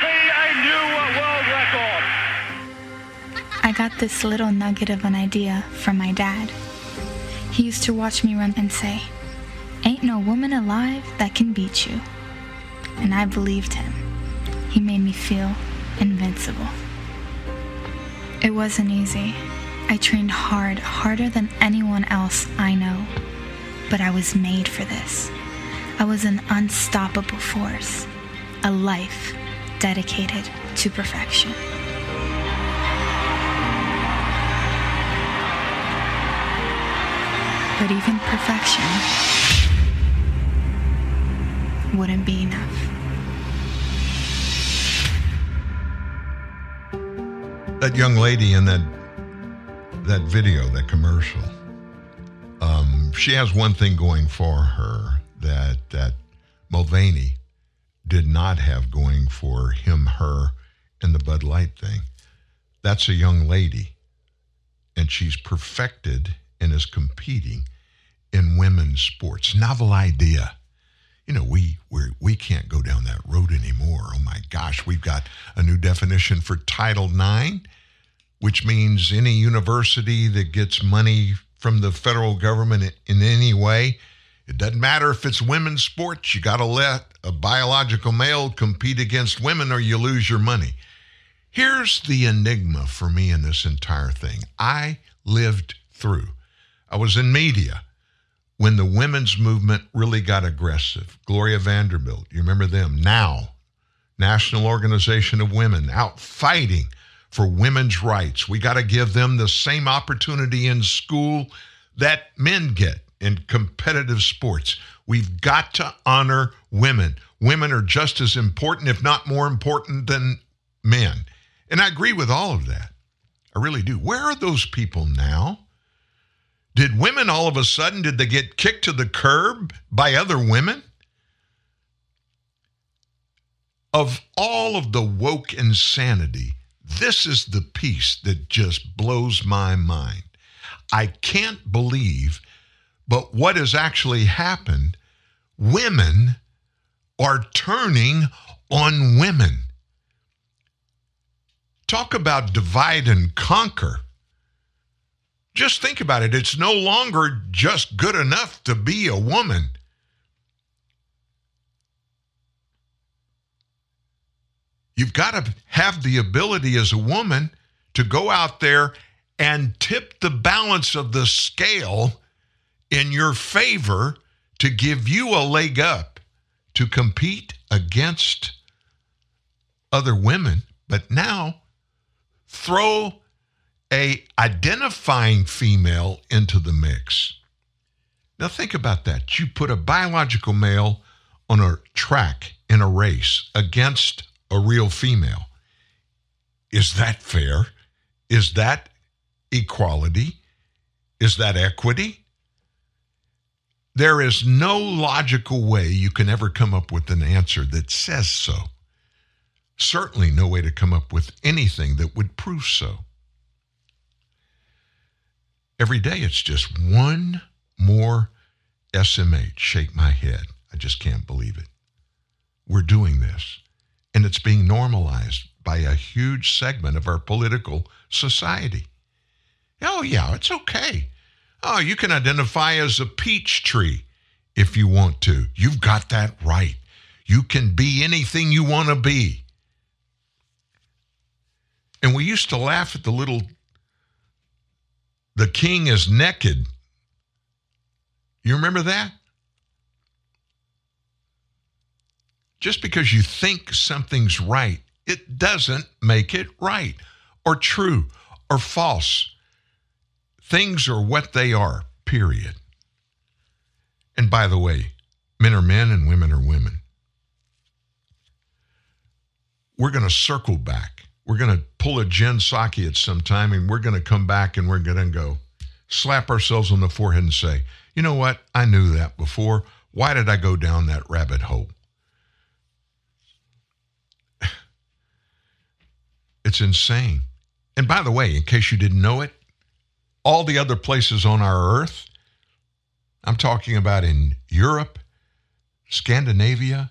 Speaker 24: I got this little nugget of an idea from my dad. He used to watch me run and say, Ain't no woman alive that can beat you. And I believed him. He made me feel invincible. It wasn't easy. I trained hard, harder than anyone else I know. But I was made for this. I was an unstoppable force, a life dedicated to perfection. But even perfection wouldn't be enough.
Speaker 2: That young lady in that that video, that commercial, um, she has one thing going for her that that Mulvaney did not have going for him, her, and the Bud Light thing. That's a young lady, and she's perfected and is competing in women's sports. Novel idea. You know, we we we can't go down that road anymore. Oh my gosh, we've got a new definition for Title IX, which means any university that gets money from the federal government in any way. It doesn't matter if it's women's sports, you got to let a biological male compete against women or you lose your money. Here's the enigma for me in this entire thing. I lived through, I was in media when the women's movement really got aggressive. Gloria Vanderbilt, you remember them? Now, National Organization of Women, out fighting for women's rights. We got to give them the same opportunity in school that men get in competitive sports. We've got to honor women. Women are just as important, if not more important, than men. And I agree with all of that. I really do. Where are those people now? Did women all of a sudden did they get kicked to the curb by other women? Of all of the woke insanity, this is the piece that just blows my mind. I can't believe, but what has actually happened, women are turning on women. Talk about divide and conquer. Just think about it. It's no longer just good enough to be a woman. You've got to have the ability as a woman to go out there and tip the balance of the scale in your favor to give you a leg up to compete against other women. But now, throw a identifying female into the mix. Now think about that. You put a biological male on a track in a race against a real female. Is that fair? Is that equality? Is that equity? There is no logical way you can ever come up with an answer that says so. Certainly, no way to come up with anything that would prove so. Every day, it's just one more SMH. Shake my head. I just can't believe it. We're doing this, and it's being normalized by a huge segment of our political society. Oh, yeah, it's okay. Oh, you can identify as a peach tree if you want to. You've got that right. You can be anything you want to be. And we used to laugh at the little, the king is naked. You remember that? Just because you think something's right, it doesn't make it right or true or false. Things are what they are, period. And by the way, men are men and women are women. We're going to circle back. We're going to pull a Jen Psaki at some time and we're going to come back and we're going to go slap ourselves on the forehead and say, you know what? I knew that before. Why did I go down that rabbit hole? It's insane. And by the way, in case you didn't know it, all the other places on our earth, I'm talking about in Europe, Scandinavia,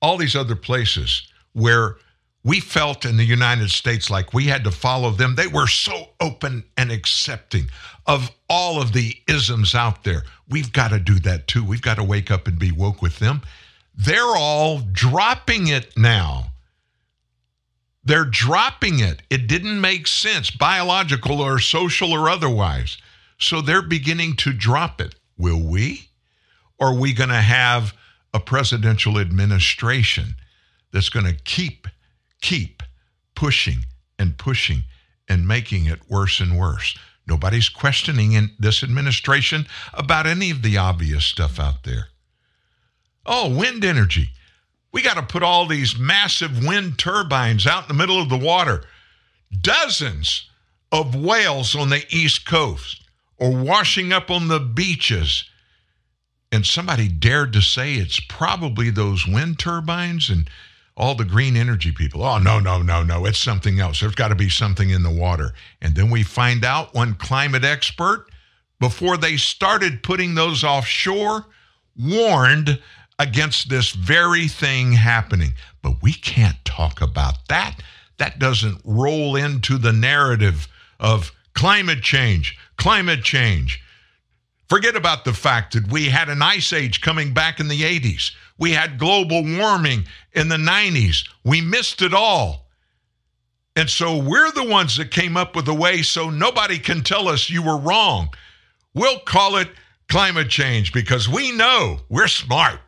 Speaker 2: all these other places where we felt in the United States like we had to follow them. They were so open and accepting of all of the isms out there. We've got to do that too. We've got to wake up and be woke with them. They're all dropping it now. They're dropping it. It didn't make sense, biological or social or otherwise. So they're beginning to drop it. Will we? Or are we going to have a presidential administration that's going to keep, keep pushing and pushing and making it worse and worse? Nobody's questioning in this administration about any of the obvious stuff out there. Oh, wind energy. We got to put all these massive wind turbines out in the middle of the water dozens of whales on the East Coast or washing up on the beaches. And somebody dared to say it's probably those wind turbines and all the green energy people. Oh, no, no, no, no. It's something else. There's got to be something in the water. And then we find out one climate expert, before they started putting those offshore, warned against this very thing happening. But we can't talk about that. That doesn't roll into the narrative of climate change, climate change. Forget about the fact that we had an ice age coming back in the 80s. We had global warming in the 90s. We missed it all. And so we're the ones that came up with a way so nobody can tell us you were wrong. We'll call it climate change because we know we're smart.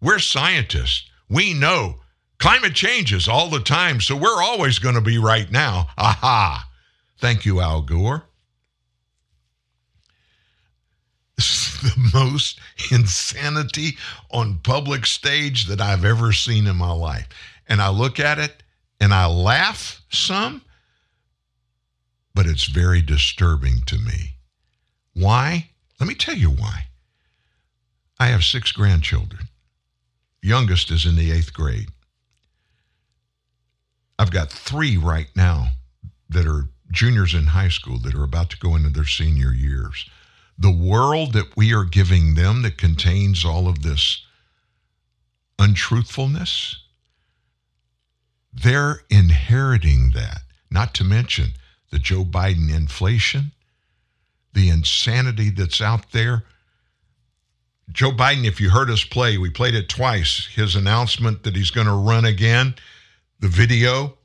Speaker 2: We're scientists. We know climate changes all the time, so we're always going to be right now. Aha. Thank you, Al Gore. This is the most insanity on public stage that I've ever seen in my life. And I look at it and I laugh some, but it's very disturbing to me. Why? Let me tell you why. I have six grandchildren. Youngest is in the eighth grade. I've got three right now that are juniors in high school that are about to go into their senior years. The world that we are giving them that contains all of this untruthfulness, they're inheriting that. Not to mention the Joe Biden inflation, the insanity that's out there. Joe Biden, if you heard us play, we played it twice, his announcement that he's going to run again, the video.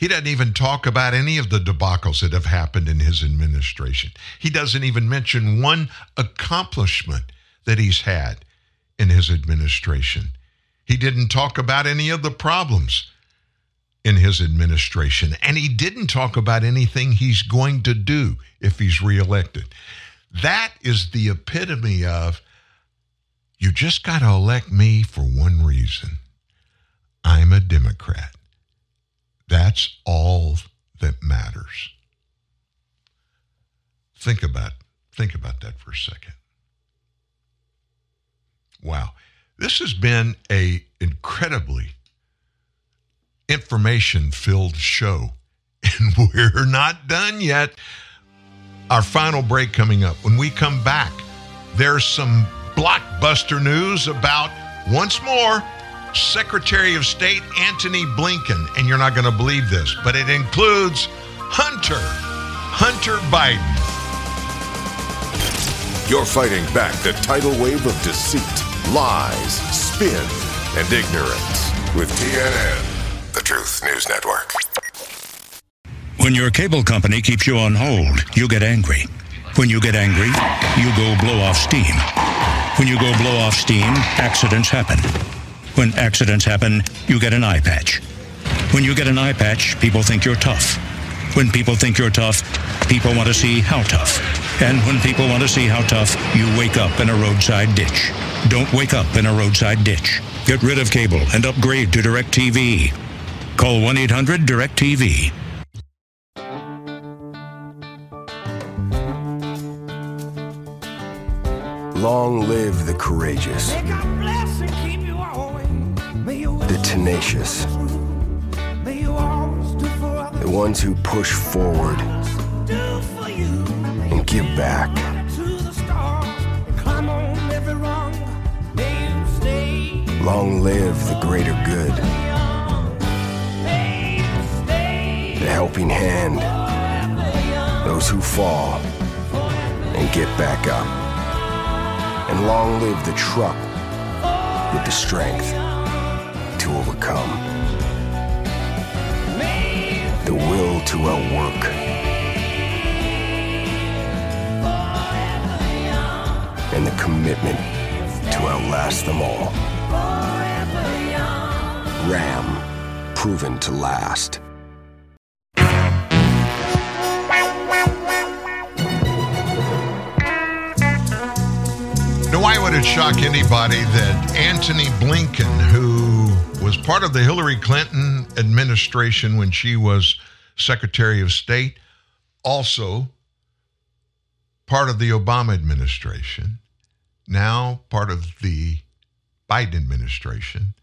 Speaker 2: He doesn't even talk about any of the debacles that have happened in his administration. He doesn't even mention one accomplishment that he's had in his administration. He didn't talk about any of the problems in his administration. And he didn't talk about anything he's going to do if he's reelected. That is the epitome of you just got to elect me for one reason I'm a Democrat. That's all that matters. Think about think about that for a second. Wow. This has been a incredibly information filled show and we're not done yet. Our final break coming up. When we come back, there's some blockbuster news about once more Secretary of State Antony Blinken. And you're not going to believe this, but it includes Hunter, Hunter Biden.
Speaker 1: You're fighting back the tidal wave of deceit, lies, spin, and ignorance with TNN, the Truth News Network.
Speaker 11: When your cable company keeps you on hold, you get angry. When you get angry, you go blow off steam. When you go blow off steam, accidents happen. When accidents happen, you get an eye patch. When you get an eye patch, people think you're tough. When people think you're tough, people want to see how tough. And when people want to see how tough, you wake up in a roadside ditch. Don't wake up in a roadside ditch. Get rid of cable and upgrade to DirecTV. Call 1 800 DirecTV.
Speaker 25: Long live the courageous, the tenacious, the ones who push forward and give back. Long live the greater good, the helping hand, those who fall and get back up. And long live the truck with the strength overcome, the will to outwork, and the commitment to outlast them all. Ram, proven to last.
Speaker 2: Why would it shock anybody that Antony Blinken, who was part of the Hillary Clinton administration when she was Secretary of State, also part of the Obama administration, now part of the Biden administration,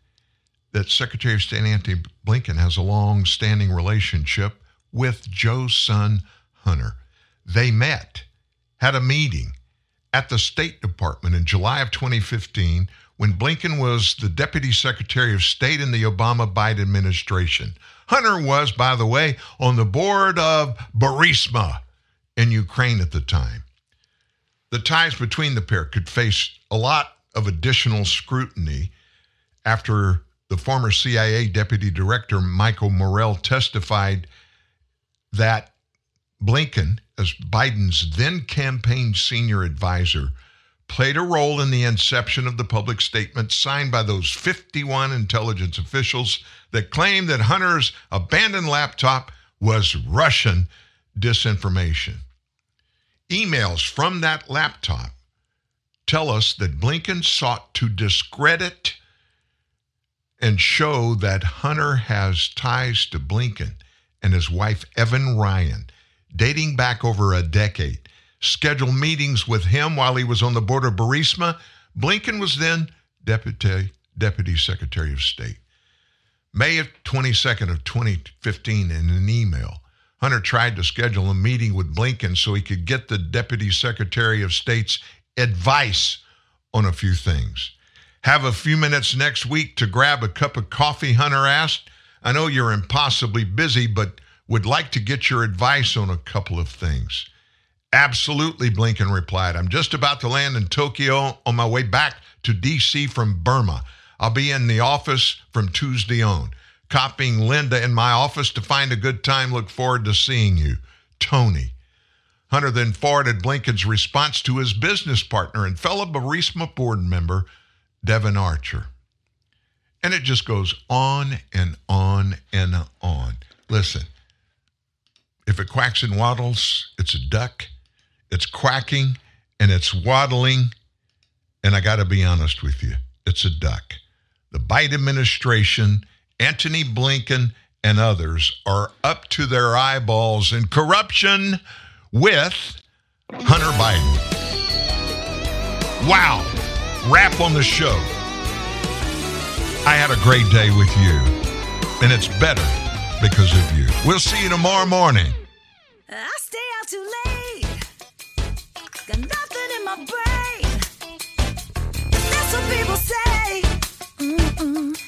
Speaker 2: that Secretary of State Antony Blinken has a long standing relationship with Joe's son, Hunter. They met, had a meeting at the State Department in July of 2015 when Blinken was the Deputy Secretary of State in the Obama Biden administration. Hunter was, by the way, on the board of Burisma in Ukraine at the time. The ties between the pair could face a lot of additional scrutiny after the former CIA Deputy Director Michael Morell testified that Blinken, as Biden's then campaign senior advisor, played a role in the inception of the public statement signed by those 51 intelligence officials that claimed that Hunter's abandoned laptop was Russian disinformation. Emails from that laptop tell us that Blinken sought to discredit and show that Hunter has ties to Blinken and his wife, Evan Ryan, dating back over a decade. Scheduled meetings with him while he was on the board of Burisma. Blinken was then Deputy, Deputy Secretary of State. May of 22nd of 2015, in an email, Hunter tried to schedule a meeting with Blinken so he could get the Deputy Secretary of State's advice on a few things. Have a few minutes next week to grab a cup of coffee, Hunter asked. I know you're impossibly busy, but would like to get your advice on a couple of things. Absolutely, Blinken replied. I'm just about to land in Tokyo on my way back to D.C. from Burma. I'll be in the office from Tuesday on. Copying Linda in my office to find a good time. Look forward to seeing you. Tony. Hunter then forwarded Blinken's response to his business partner and fellow Burisma board member, Devon Archer. And it just goes on and on and on. Listen, if it quacks and waddles, it's a duck. It's quacking and it's waddling. And I got to be honest with you, it's a duck. The Biden administration, Antony Blinken, and others are up to their eyeballs in corruption with Hunter Biden. Wow. Wrap on the show. I had a great day with you, and it's better because of you. We'll see you tomorrow morning.
Speaker 26: Ah. Got nothing in my brain. That's what people say. Mm-mm.